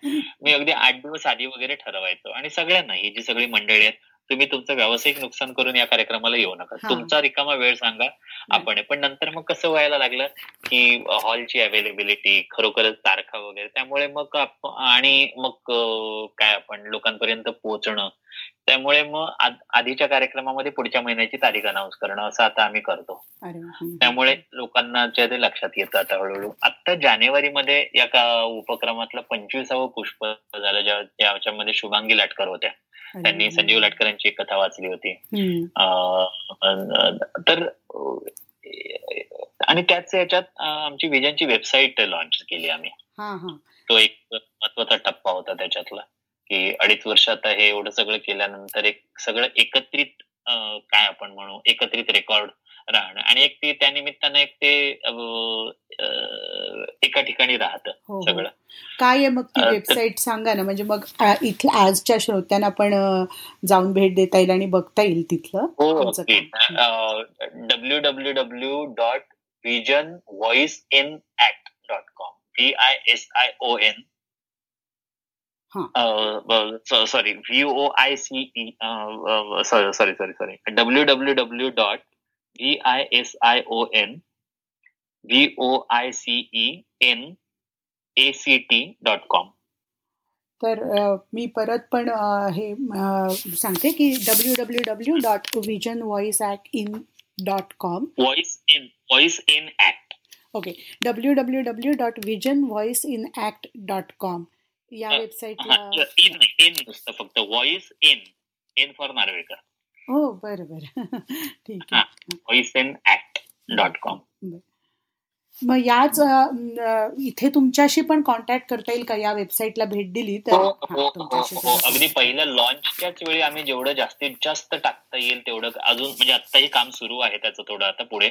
मी अगदी आठ दिवस आधी वगैरे ठरवायचो. आणि सगळ्यांना ही जी सगळी मंडळी आहेत तुम्ही तुमचं व्यावसायिक नुकसान करून या कार्यक्रमाला येऊ नका. तुमचा रिकामा वेळ सांगा आपण. पण नंतर मग कसं व्हायला लागलं की हॉलची अवेलेबिलिटी खरोखरच तारखा वगैरे त्यामुळे मग आणि मग काय आपण लोकांपर्यंत पोहोचणं. त्यामुळे मग आधीच्या कार्यक्रमामध्ये पुढच्या महिन्याची तारीख अनाऊन्स करणं असं आता आम्ही करतो. त्यामुळे लोकांना ते लक्षात येतं आता हळूहळू. आता जानेवारीमध्ये या उपक्रमातलं पंचवीसावं पुष्प झालं ज्याच्यामध्ये शुभांगी लाटकर होत्या. त्यांनी संजीव लाटकरांची एक कथा वाचली होती. तर आणि त्याच याच्यात आमची विजनची वेबसाईट लॉन्च केली आम्ही. तो एक महत्त्वाचा टप्पा होता त्याच्यातला की अडीच वर्ष आता हे एवढं सगळं केल्यानंतर एक सगळं एकत्रित काय आपण म्हणू एकत्रित रेकॉर्ड राहणं. आणि एक ते त्या निमित्तानं एक ते एका ठिकाणी राहत हो, हो. सगळं. काय आहे मग ती वेबसाईट सांगा ना. म्हणजे मग इथल्या आजच्या श्रोत्यांना पण जाऊन भेट देता येईल आणि बघता येईल तिथलं W W W dot vision voice in act dot com V I S I O N sorry V O I C sorry sorry sorry W W W dot V I S I O N V O I C E N A C T dot com तर मी परत पण हे सांगते की W W W dot vision voice act in dot com voice in voice in act okay W W W dot vision voice in act dot com या वेबसाईटला इन इन फक्त voice in in for Narvekar. हो बरं बरं. ठीक आहे. व्हॉइस डॉट कॉम मग याच इथे तुमच्याशी पण कॉन्टॅक्ट करता येईल का? या वेबसाईटला भेट दिली तर? हो, हो, हो, अगदी पहिल्या लॉन्चच्याच वेळी आम्ही जेवढं जास्तीत जास्त टाकता येईल तेवढं अजून म्हणजे आत्ताही काम सुरू आहे त्याचं थोडं आता पुढे.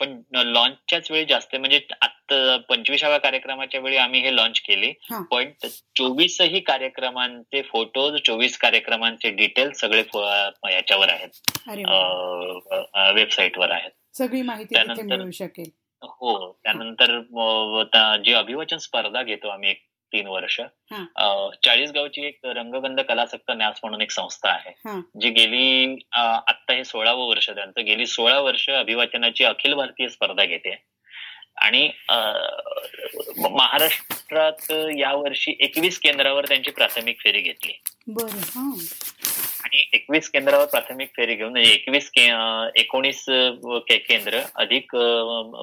पण लॉन्चच्याच वेळी जास्त म्हणजे आता पंचवीसाव्या कार्यक्रमाच्या वेळी आम्ही हे लॉन्च केले. पण चोवीसही कार्यक्रमांचे फोटोज चोवीस कार्यक्रमांचे डिटेल्स सगळे याच्यावर आहेत. वेबसाईटवर आहेत. सगळी माहिती मिळू शकेल. हो त्यानंतर जी अभिवाचन स्पर्धा घेतो आम्ही एक तीन वर्ष चाळीस गावची एक रंगगंध कलासक्त न्यास म्हणून एक संस्था आहे. जी गेली आता हे सोळावं वर्ष त्यांचं गेली सोळा वर्ष अभिवाचनाची अखिल भारतीय स्पर्धा घेते. आणि महाराष्ट्रात यावर्षी एकवीस केंद्रावर त्यांची प्राथमिक फेरी घेतली. आणि एकवीस केंद्रावर प्राथमिक फेरी घेऊन म्हणजे एकवीस एकोणीस केंद्र अधिक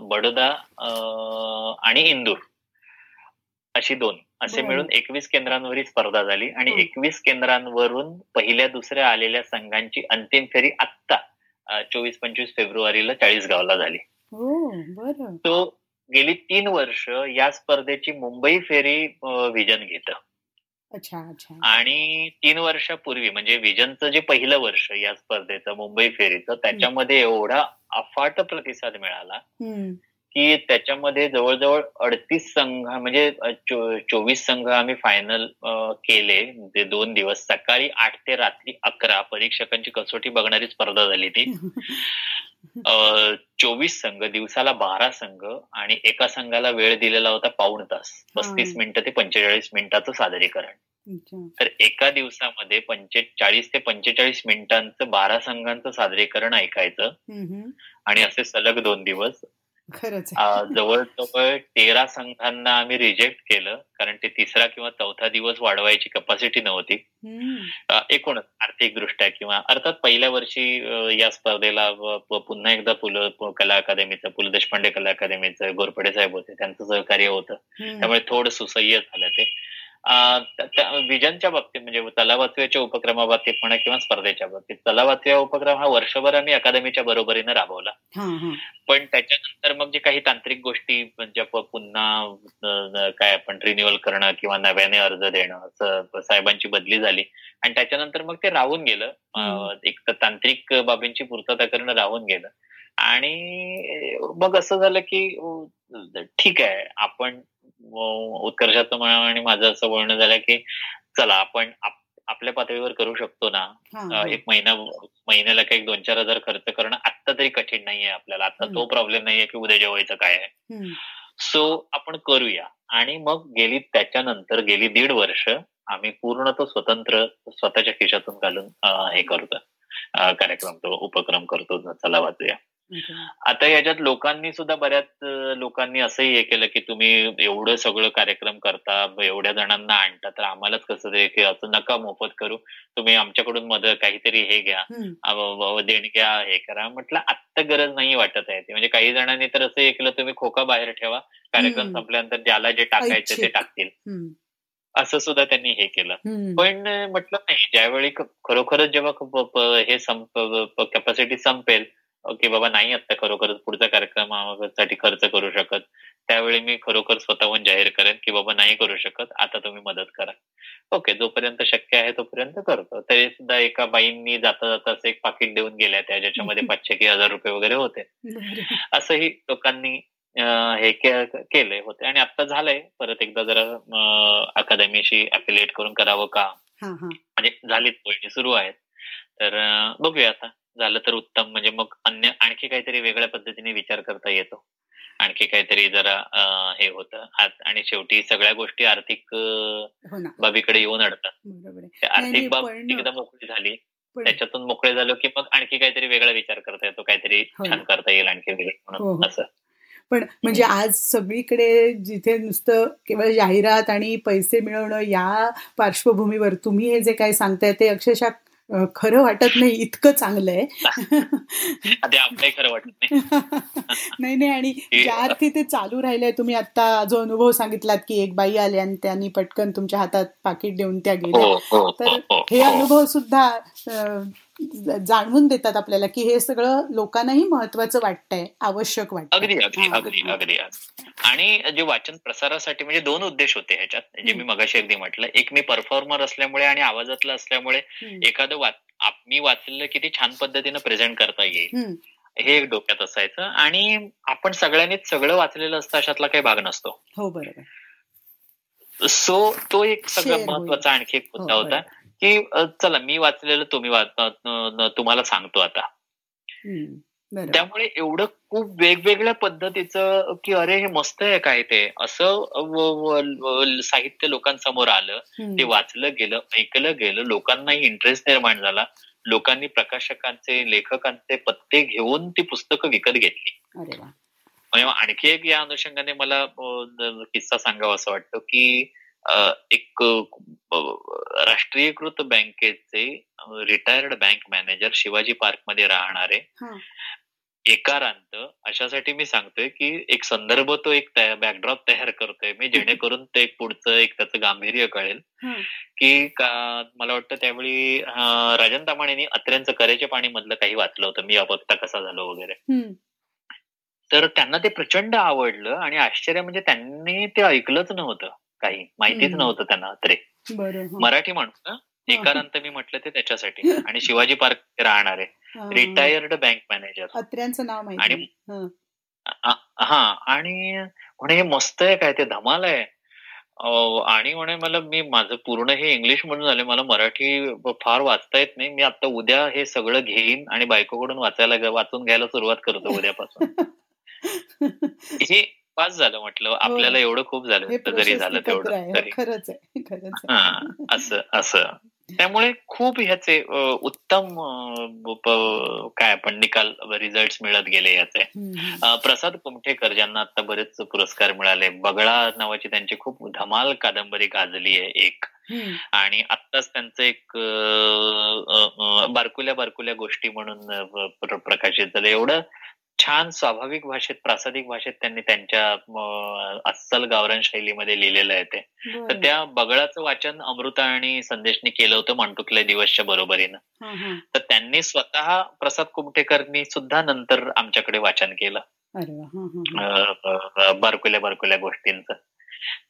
बडोदा आणि इंदूर अशी दोन. असे मिळून एकवीस केंद्रांवर स्पर्धा झाली आणि एकवीस केंद्रांवरून पहिल्या दुसऱ्या आलेल्या संघांची अंतिम फेरी आत्ता चोवीस पंचवीस फेब्रुवारीला चाळीस गावला झाली तो गेली तीन वर्ष या स्पर्धेची मुंबई फेरी व्हिजन घेत. अच्छा अच्छा. आणि तीन वर्षापूर्वी म्हणजे विजनचं जे पहिलं वर्ष या स्पर्धेचं मुंबई फेरीचं त्याच्यामध्ये एवढा अफाट प्रतिसाद मिळाला की त्याच्यामध्ये जवळजवळ अडतीस संघ म्हणजे चोवीस संघ आम्ही फायनल केले. जे दोन दिवस सकाळी आठ ते रात्री अकरा परीक्षकांची कसोटी बघणारी स्पर्धा झाली ती. चोवीस संघ दिवसाला बारा संघ आणि एका संघाला वेळ दिलेला होता पाऊण तास. पस्तीस मिनिटं ते पंचेचाळीस मिनिटाचं सादरीकरण. तर एका दिवसामध्ये पंचेचाळीस ते पंचेचाळीस मिनिटांचं बारा संघांचं सादरीकरण ऐकायचं आणि असे सलग दोन दिवस खरंच जवळजवळ तेरा संघांना आम्ही रिजेक्ट केलं कारण ते तिसरा किंवा चौथा दिवस वाढवायची कपॅसिटी नव्हती. एकूणच आर्थिक दृष्ट्या किंवा अर्थात पहिल्या वर्षी या स्पर्धेला पुन्हा एकदा पु कला अकादमीचं पु ल देशपांडे कला अकादमीचं गोरपडे साहेब होते त्यांचं सहकार्य होतं. त्यामुळे थोडं सुसह्य झालं ते. विजनच्या बाबतीत म्हणजे तलावाचव्याच्या उपक्रमाबाबतीत म्हणा किंवा स्पर्धेच्या बाबतीत तलावाचव्या उपक्रम हा वर्षभर आम्ही अकादमीच्या बरोबरीनं राबवला. पण त्याच्यानंतर मग जे काही तांत्रिक गोष्टी म्हणजे पुन्हा काय आपण रिन्युअल करणं किंवा नव्याने अर्ज देणं असं साहेबांची बदली झाली. आणि त्याच्यानंतर मग ते राहून गेलं. एक तांत्रिक बाबींची पूर्तता करणं राहून गेलं. आणि मग असं झालं की ठीक आहे. आपण उत्कर्षाचं आणि माझं असं बोलणं झालं की चला आपण आपल्या पातळीवर करू शकतो ना. एक महिना महिन्याला काही दोन चार हजार खर्च करणं आता तरी कठीण नाहीये आपल्याला. आता तो प्रॉब्लेम नाहीये की उद्या जेवायचं काय आहे. सो आपण करूया. आणि मग गेली त्याच्यानंतर गेली दीड वर्ष आम्ही पूर्ण तो स्वतंत्र स्वतःच्या खिशातून घालून हे करतो कार्यक्रम तो उपक्रम करतो. चला वाचूया. आता याच्यात लोकांनी सुद्धा बऱ्याच लोकांनी असंही हे केलं की तुम्ही एवढं सगळं कार्यक्रम करता एवढ्या जणांना आणता तर आम्हालाच कसं ते की असं नका मोफत करू. तुम्ही आमच्याकडून मदत काहीतरी हे घ्या. देणग्या हे करा. म्हटलं आत्ता गरज नाही वाटत आहे म्हणजे काही जणांनी तर असं हे केलं तुम्ही खोका बाहेर ठेवा. कार्यक्रम संपल्यानंतर ज्याला जे टाकायचं ते टाकतील. असं सुद्धा त्यांनी हे केलं. पण म्हटलं नाही ज्यावेळी खरोखरच जेव्हा हे संप कॅपॅसिटी संपेल की बाबा नाही आता खरोखर पुढच्या कार्यक्रमासाठी खर्च करू शकत. त्यावेळी मी खरोखर स्वतःहून जाहीर करेन की बाबा नाही करू शकत आता तुम्ही मदत करा. ओके जोपर्यंत शक्य आहे तोपर्यंत करतो. तरी सुद्धा एका बाईंनी जाता जाता असं एक पाकिट देऊन गेल्या त्या ज्याच्यामध्ये पाचशे की हजार रुपये वगैरे होते. असंही लोकांनी हे केलंय होते. आणि आता झालंय. परत एकदा जरा अकादमीशी अफिलिएट करून करावं का? म्हणजे झालीच बोलणी सुरू आहेत. तर बघूया आता. झालं तर उत्तम. म्हणजे मग अन्य आणखी काहीतरी वेगळ्या पद्धतीने विचार करता येतो. आणखी काहीतरी जरा हे होतं. आणि शेवटी सगळ्या गोष्टी आर्थिक हो बाबीकडे येऊन अडतात. आर्थिक बाब एकदा मोकळी झाली त्याच्यातून मोकळे झालो की मग आणखी काहीतरी वेगळा विचार करता येतो. काहीतरी हो छान करता येईल आणखी वेगळं म्हणून. हो, असं. पण म्हणजे आज सगळीकडे जिथे नुसतं केवळ जाहिरात आणि पैसे मिळवणं या पार्श्वभूमीवर तुम्ही हे जे काही सांगताय ते अक्षरशः खरं वाटत नाही इतकं चांगलं आहे. खरं वाटत नाही. नाही आणि ज्या अर्थी ते चालू राहिलंय तुम्ही आता जो अनुभव सांगितलात की एक बाई आली आणि त्यांनी पटकन तुमच्या हातात पाकिट देऊन त्या गेल्या. हो, हो, तर हो, हे. अनुभव सुद्धा जाणवून देतात आपल्याला की हे सगळं लोकांनाही महत्वाचं वाटतंय आवश्यक वाटतं अगदी अगदी अगदी अगदी. आणि जे वाचन प्रसारासाठी म्हणजे दोन उद्देश होते ह्याच्यात जे मी मगाशी अगदी म्हटलं. एक मी परफॉर्मर असल्यामुळे आणि आवाजातलं असल्यामुळे एखादं मी वाचलेलं किती छान पद्धतीनं प्रेझेंट करता येईल. हे एक डोक्यात असायचं. आणि आपण सगळ्यांनीच सगळं वाचलेलं असतं अशातला काही भाग नसतो. हो बरोबर. सो तो एक सगळं महत्त्वाचा आणखी एक मुद्दा हो, होता. की चला मी वाचलेलं तुम्ही तुम्हाला सांगतो आता. त्यामुळे एवढं खूप वेगवेगळ्या पद्धतीचं की अरे हे मस्त आहे काय ते. असं साहित्य लोकांसमोर आलं ते वाचलं गेलं ऐकलं गेलं लोकांनाही इंटरेस्ट निर्माण झाला. लोकांनी प्रकाशकांचे लेखकांचे पत्ते घेऊन ती पुस्तकं विकत घेतली. म्हणजे आणखी एक या अनुषंगाने मला किस्सा सांगावा असं वाटतं की एक राष्ट्रीयकृत बँकेचे रिटायर्ड बँक मॅनेजर शिवाजी पार्कमध्ये राहणारे एकारांत अशासाठी मी सांगतोय की एक संदर्भ तो एक बॅकड्रॉप तयार करतोय मी जेणेकरून ते एक पुढचं एक त्याचं गांभीर्य कळेल. की मला वाटतं त्यावेळी राजन तामाणेनी अत्र्यांचं करेचे पाणी मधलं काही वाचलं होतं. मी अपक्ता कसा झालो वगैरे. तर त्यांना ते प्रचंड आवडलं आणि आश्चर्य म्हणजे त्यांनी ते ऐकलंच नव्हतं. काही माहितीच नव्हतं त्यांना अत्रे मराठी माणूस एकारांत मी म्हटलं ते त्याच्यासाठी. आणि शिवाजी पार्क राहणार. आहे रिटायर्ड बँक मॅनेजर अत्र्यांचं नाव आणि हा. आणि म्हणे हे मस्त आहे काय? ते धमाल आहे. आणि म्हणे मला मी माझं पूर्ण हे इंग्लिश मधून झाले. मला मराठी फार वाचता येत नाही. मी आता उद्या हे सगळं घेईन आणि बायकोकडून वाचायला वाचून घ्यायला सुरुवात करतो उद्यापासून. हे पास झालं म्हटलं. आपल्याला एवढं खूप झालं जरी झालं तेवढं तरी. खरंच हा असं असं. त्यामुळे खूप ह्याचे उत्तम काय आपण निकाल रिझल्ट मिळत गेले याचे. प्रसाद कुमठेकर ज्यांना आता बरेच पुरस्कार मिळाले. बगळा नावाची त्यांची खूप धमाल कादंबरी गाजली आहे एक. आणि आत्ताच त्यांचं एक बारकुल्या बारकुल्या गोष्टी म्हणून प्रकाशित झालं. एवढं छान स्वाभाविक भाषेत प्रासादिक भाषेत त्यांनी त्यांच्या अस्सल गावरान शैलीमध्ये लिहिलेलं आहे ते. तर त्या बगळाचं वाचन अमृता आणि संदेशनी केलं होतं मांडुकल्या दिवसच्या बरोबरीनं. तर त्यांनी स्वतः प्रसाद कुमटेकरनी सुद्धा नंतर आमच्याकडे वाचन केलं. बारकुल्या बारकुल्या गोष्टींचं.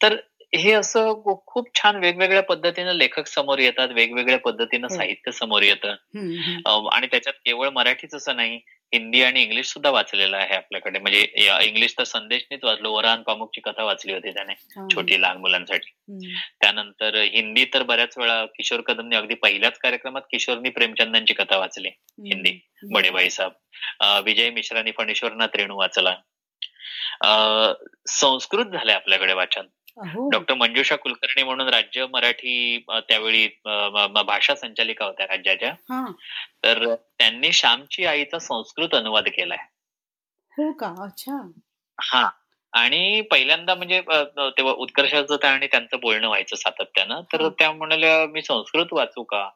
तर हे असं खूप छान वेगवेगळ्या पद्धतीनं लेखक समोर येतात वेगवेगळ्या पद्धतीनं साहित्य समोर येतं. आणि त्याच्यात केवळ मराठीच असं नाही हिंदी आणि इंग्लिश सुद्धा वाचलेलं आहे आपल्याकडे. म्हणजे इंग्लिश तर संदेशनीच वाचलो. वरान पामुकची कथा वाचली होती त्याने छोटी लहान मुलांसाठी. त्यानंतर हिंदी तर बऱ्याच वेळा किशोर कदमने अगदी पहिल्याच कार्यक्रमात किशोरनी प्रेमचंदांची कथा वाचली हिंदी. बडेबाई साहेब विजय मिश्रानी फणेश्वरनाथ रेणू वाचला. संस्कृत झालंय आपल्याकडे वाचन. डॉक्टर मंजुषा कुलकर्णी म्हणून राज्य मराठी त्यावेळी भाषा संचालिका होत्या राज्याच्या. तर त्यांनी श्यामची आईचा संस्कृत अनुवाद केलाय. हो का? अच्छा. हा. आणि पहिल्यांदा म्हणजे तेव्हा उत्कर्षाचं आणि त्यांचं बोलणं व्हायचं सातत्यानं. तर त्या म्हणाल्या मी संस्कृत वाचू का?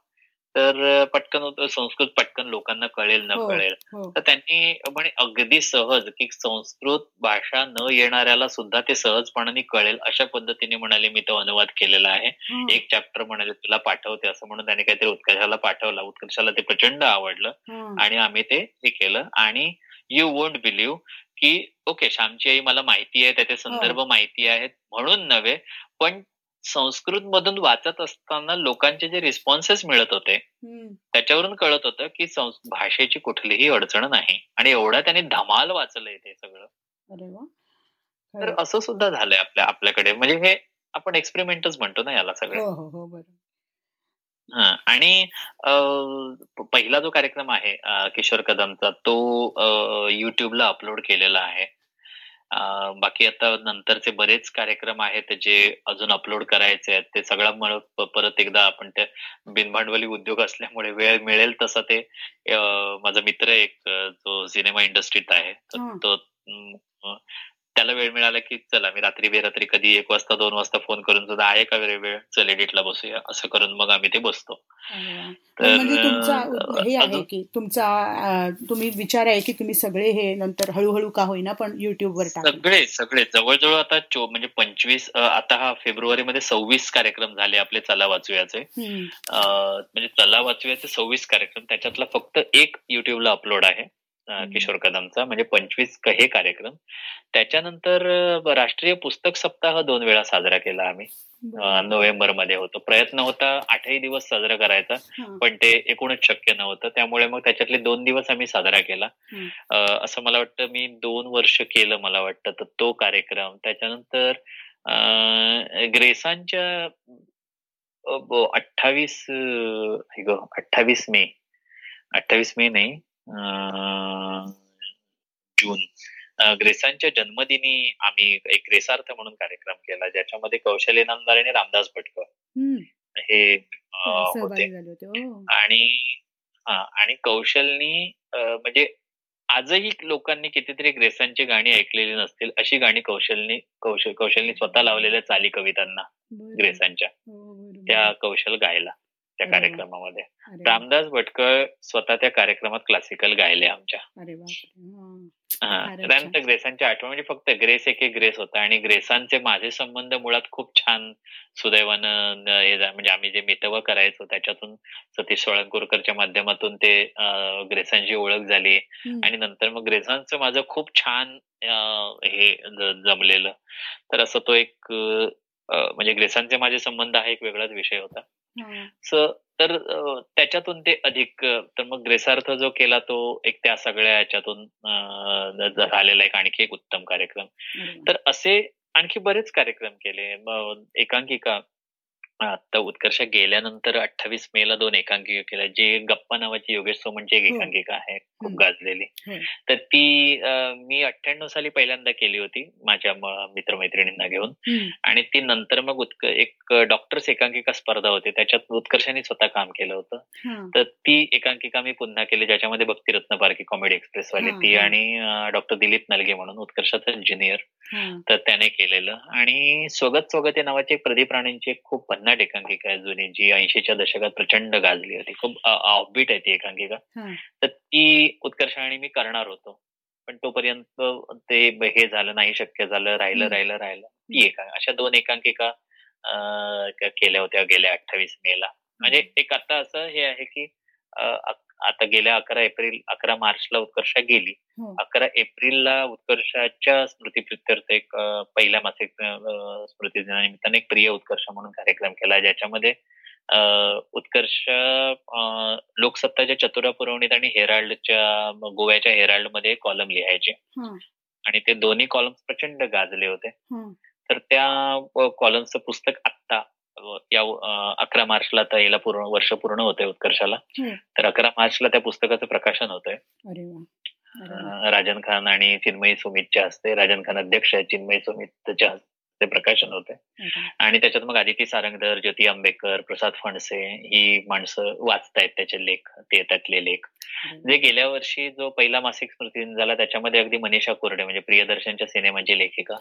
तर पटकन संस्कृत पटकन लोकांना कळेल न हो, कळेल. हो. तर त्यांनी म्हणे अगदी सहज की संस्कृत भाषा न येणाऱ्याला सुद्धा ते सहजपणाने कळेल अशा पद्धतीने म्हणाले मी तो अनुवाद केलेला आहे. एक चॅप्टर म्हणाले तुला पाठवते असं म्हणून त्यांनी काहीतरी उत्कर्षाला पाठवला. उत्कर्षाला ते प्रचंड आवडलं. आणि आम्ही ते हे केलं. आणि यू वोंट बिलीव्ह की ओके श्यामची आई मला माहिती आहे त्याचे संदर्भ हो. माहिती आहेत म्हणून नव्हे पण संस्कृत मधून वाचत असताना लोकांचे जे रिस्पॉन्सेस मिळत होते त्याच्यावरून कळत होतं की भाषेची कुठलीही अडचण नाही. आणि एवढा त्यांनी धमाल वाचलंय ते सगळं. तर असं सुद्धा झालंय आपल्या आपल्याकडे. म्हणजे हे आपण एक्सपेरिमेंटच म्हणतो ना याला सगळं. हो, हो, हो, आणि पहिला जो कार्यक्रम आहे किशोर कदमचा तो युट्यूबला अपलोड केलेला आहे. बाकी आता नंतरचे बरेच कार्यक्रम आहेत जे अजून अपलोड करायचे आहेत. ते सगळं परत एकदा आपण त्या बिनभांडवली उद्योग असल्यामुळे वेळ मिळेल तसं ते माझा मित्र एक जो सिनेमा इंडस्ट्रीत आहे तो त्याला वेळ मिळाला की चला मी रात्री बेरात्री कधी एक वाजता दोन वाजता फोन करून सुद्धा आहे का वेळ वेळ? चल एडिटला बसूया. असं करून मग आम्ही ते बसतो. म्हणजे तुमचा हे आहे की तुमचा तुम्ही विचार आहे की तुम्ही सगळे हे नंतर हळूहळू का होईना पण युट्यूबवर सगळे सगळे. जवळजवळ आता म्हणजे पंचवीस आता हा फेब्रुवारी मध्ये सव्वीस कार्यक्रम झाले आपले चला वाचूयाचे. म्हणजे चला वाचूयाचे सव्वीस कार्यक्रम. त्याच्यातला फक्त एक युट्यूबला अपलोड आहे. किशोर कदमचा म्हणजे पंचवीस हे कार्यक्रम. त्याच्यानंतर राष्ट्रीय पुस्तक सप्ताह दोन वेळा साजरा केला आम्ही. नोव्हेंबरमध्ये होतो. प्रयत्न होता आठही दिवस साजरा करायचा पण ते एकूणच शक्य नव्हतं. त्यामुळे मग त्याच्यातले दोन दिवस आम्ही साजरा केला. असं मला वाटतं मी दोन वर्ष केलं मला वाटतं तर तो कार्यक्रम. त्याच्यानंतर ग्रेसांच्या अठ्ठावीस अठ्ठावीस मे. अठ्ठावीस मे नाही. जून. ग्रेसांच्या जन्मदिनी आम्ही एक ग्रेसार्थ म्हणून कार्यक्रम केला ज्याच्यामध्ये कौशल्य नामदार आणि रामदास भटकर हे होते. हो. आणि हा आणि कौशलनी म्हणजे आजही लोकांनी कितीतरी ग्रेसांची गाणी ऐकलेली नसतील अशी गाणी कौशलनी कौशल कौशलनी स्वतः लावलेल्या चाली कवितांना ग्रेसांच्या. हो, त्या कौशल गायला. त्या कार्यक्रमामध्ये. रामदास भटकळ स्वतः त्या कार्यक्रमात क्लासिकल गायले आमच्या. त्यानंतर ग्रेसांची आठवण म्हणजे फक्त ग्रेस एक ग्रेस होता आणि ग्रेसांचे माझे संबंध मुळात खूप छान सुदैवानं हे म्हणजे आम्ही जे मितव करायचो त्याच्यातून सतीश सोळंकरच्या माध्यमातून ते ग्रेसांची ओळख झाली. आणि नंतर मग ग्रेसांचं माझं खूप छान हे जमलेलं. तर असं तो एक म्हणजे ग्रेसांचे माझे संबंध हा एक वेगळाच विषय होता. तर त्याच्यातून ते अधिक तर मग ग्रेसार्थ जो केला तो एक त्या सगळ्या याच्यातून झालेला एक आणखी एक उत्तम कार्यक्रम. तर असे आणखी बरेच कार्यक्रम केले. एकांकिका आता उत्कर्ष गेल्यानंतर अठ्ठावीस मे ला दोन एकांकिका केल्या. जे गप्पा नावाची योगेश सोमनची एक हो. एकांकिका आहे खूप गाजलेली. तर ती मी अठ्ठ्याण्णव साली पहिल्यांदा केली होती माझ्या मित्रमैत्रिणींना घेऊन. आणि ती नंतर मग एक डॉक्टर्स एकांकिका स्पर्धा होती. त्याच्यात उत्कर्षाने स्वतः काम केलं होतं. तर ती एकांकिका मी पुन्हा केली ज्याच्यामध्ये भक्तिरत्न पारखी कॉमेडी एक्सप्रेस वाली ती आणि डॉक्टर दिलीप नलगे म्हणून उत्कर्षाचा इंजिनियर तर त्याने केलेलं. आणि स्वगत स्वगत या नावाची प्रदीप राणेंची खूप भन्नाट एकांकिका आहे जुनी जी ऐंशीच्या दशकात प्रचंड गाजली होती. खूप ऑफबीट आहे ती एकांकिका. तर ती उत्कर्ष आणि मी करणार होतो. पण तोपर्यंत ते हे झालं नाही शक्य झालं राहिलं राहिलं राहिलं. ती एका अशा दोन एकांकिका केल्या होत्या गेल्या अठ्ठावीस मे ला. म्हणजे एक आता असं हे आहे की आता गेल्या अकरा एप्रिल अकरा मार्चला उत्कर्ष गेली. हो. अकरा एप्रिलला उत्कर्षाच्या स्मृतीप्रित्यर्थ एक पहिल्या मासिक स्मृती दिनानिमित्ताने एक प्रिय उत्कर्ष म्हणून कार्यक्रम केला ज्याच्यामध्ये उत्कर्ष लोकसत्ताच्या चतुरा पुरवणीत आणि हेराल्डच्या गोव्याच्या हेराल्डमध्ये कॉलम लिहायचे. आणि ते दोन्ही कॉलम प्रचंड गाजले होते. तर त्या कॉलमचं पुस्तक आत्ता या अकरा मार्चला तर याला पूर्ण वर्ष पूर्ण होतंय उत्कर्षाला. तर अकरा मार्चला त्या पुस्तकाचं प्रकाशन होतंय. राजन खान आणि चिन्मयी सुमितच्या हस्ते राजन खान अध्यक्ष आहे चिन्मयी सुमितच्या ते प्रकाशन होते आणि त्याच्यात मग आदिती सारंगधर ज्योती आंबेकर प्रसाद फणसे ही माणसं वाचतायत त्याचे लेख ते त्यातले लेख. जे गेल्या वर्षी जो पहिला मासिक स्मृती झाला त्याच्यामध्ये अगदी मनीषा कोरडे म्हणजे प्रियदर्शनच्या सिनेमाची लेखिका.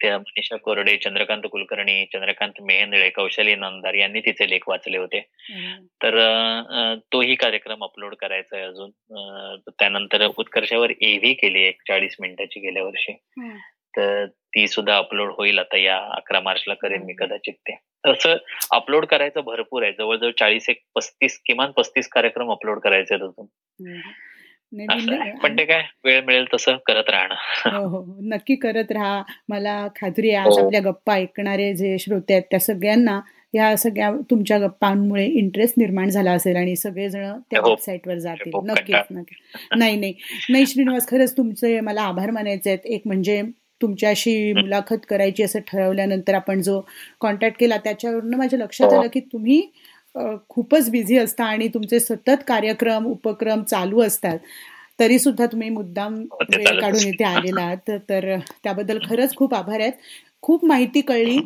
त्या मनीषा कोरडे चंद्रकांत कुलकर्णी चंद्रकांत मेहेंदळे कौशली नंदार यांनी तिचे लेख वाचले होते. तर तोही कार्यक्रम अपलोड करायचा आहे अजून. त्यानंतर उत्कर्षावर एव्ही केली एक चाळीस मिनिटाची गेल्या वर्षी. तर ती सुद्धा अपलोड होईल. आता या अकरा मार्चला करेन मी कदाचित ते. असं अपलोड करायचं भरपूर आहे. जवळजवळ चाळीस एक पस्तीस किमान पस्तीस कार्यक्रम अपलोड करायचे अजून. पण ते काय वेळ मिळेल तसं करत राहणं. हो, हो. नक्की करत राहा. मला खात्री आहे आज हो. आपल्या गप्पा ऐकणारे जे श्रोते आहेत त्या सगळ्यांना या सगळ्या तुमच्या गप्पांमुळे इंटरेस्ट निर्माण झाला असेल आणि सगळेजण त्या वेबसाईटवर. जातील. नक्कीच नक्की नाही नाही. नाही श्रीनिवास खरंच तुमचे मला आभार मानायचे आहेत. एक म्हणजे तुमच्याशी मुलाखत करायची असं ठरवल्यानंतर आपण जो कॉन्टॅक्ट केला त्याच्यावरनं माझ्या लक्षात आलं की तुम्ही खूपच बिझी असता आणि तुमचे सतत कार्यक्रम उपक्रम चालू असतात. तरी सुद्धा तुम्ही मुद्दाम वेळ काढून इथे आलेला तर त्याबद्दल खरंच खूप आभार आहेत. खूप माहिती कळली.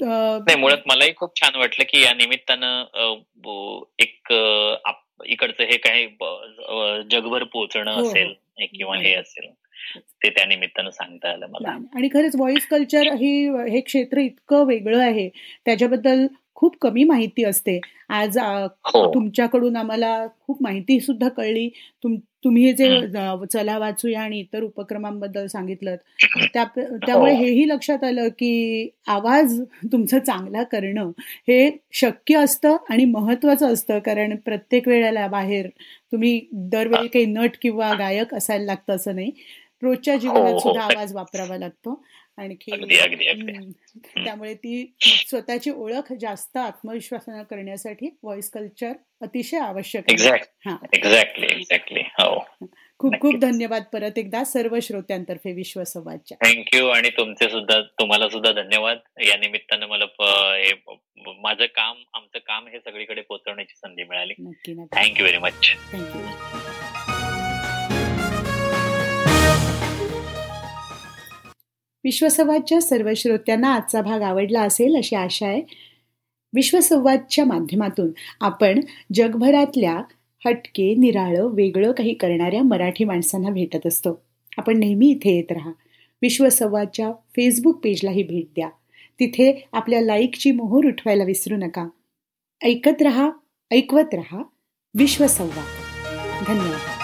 मुळात मलाही खूप छान वाटलं की या निमित्तानं एक इकडचं हे काही जगभर पोहोचणं हो, हो. असेल किंवा हे असेल. ते त्या निमित्तानं सांगता आलं मला. आणि खरंच व्हॉइस कल्चर ही हे क्षेत्र इतकं वेगळं आहे. त्याच्याबद्दल खूप कमी माहिती असते. आज हो. तुमच्याकडून आम्हाला खूप माहिती सुद्धा कळली. तुम्ही हे जे चला वाचूया आणि इतर उपक्रमांबद्दल सांगितलं त्यामुळे हो. हेही लक्षात आलं की आवाज तुमचा चांगला करणं हे शक्य असतं आणि महत्वाचं असतं. कारण प्रत्येक वेळेला बाहेर तुम्ही दरवेळी काही नट किंवा गायक असायला लागतं असं नाही. रोजच्या जीवनात हो, सुद्धा आवाज वापरावा लागतो. आणखी त्यामुळे ती स्वतःची ओळख जास्त आत्मविश्वासानं करण्यासाठी व्हॉइस कल्चर अतिशय आवश्यक आहे. एक्झॅक्टली हो. खूप खूप धन्यवाद परत एकदा सर्व श्रोत्यांतर्फे विश्वसंवादच्या थँक्यू आणि तुमचे सुद्धा तुम्हाला सुद्धा धन्यवाद. या निमित्तानं मला माझं काम आमचं काम हे सगळीकडे पोहोचवण्याची संधी मिळाली. Thank you very much thank you विश्वसंवादच्या सर्व श्रोत्यांना आजचा भाग आवडला असेल अशी आशा आहे. विश्वसंवादच्या माध्यमातून आपण जगभरातल्या हटके निराळं वेगळं काही करणाऱ्या मराठी माणसांना भेटत असतो. आपण नेहमी इथे येत राहा. विश्वसंवादच्या फेसबुक पेजलाही भेट द्या. तिथे आपल्या लाईकची मोहर उठवायला विसरू नका. ऐकत रहा ऐकवत रहा. विश्वसंवाद. धन्यवाद.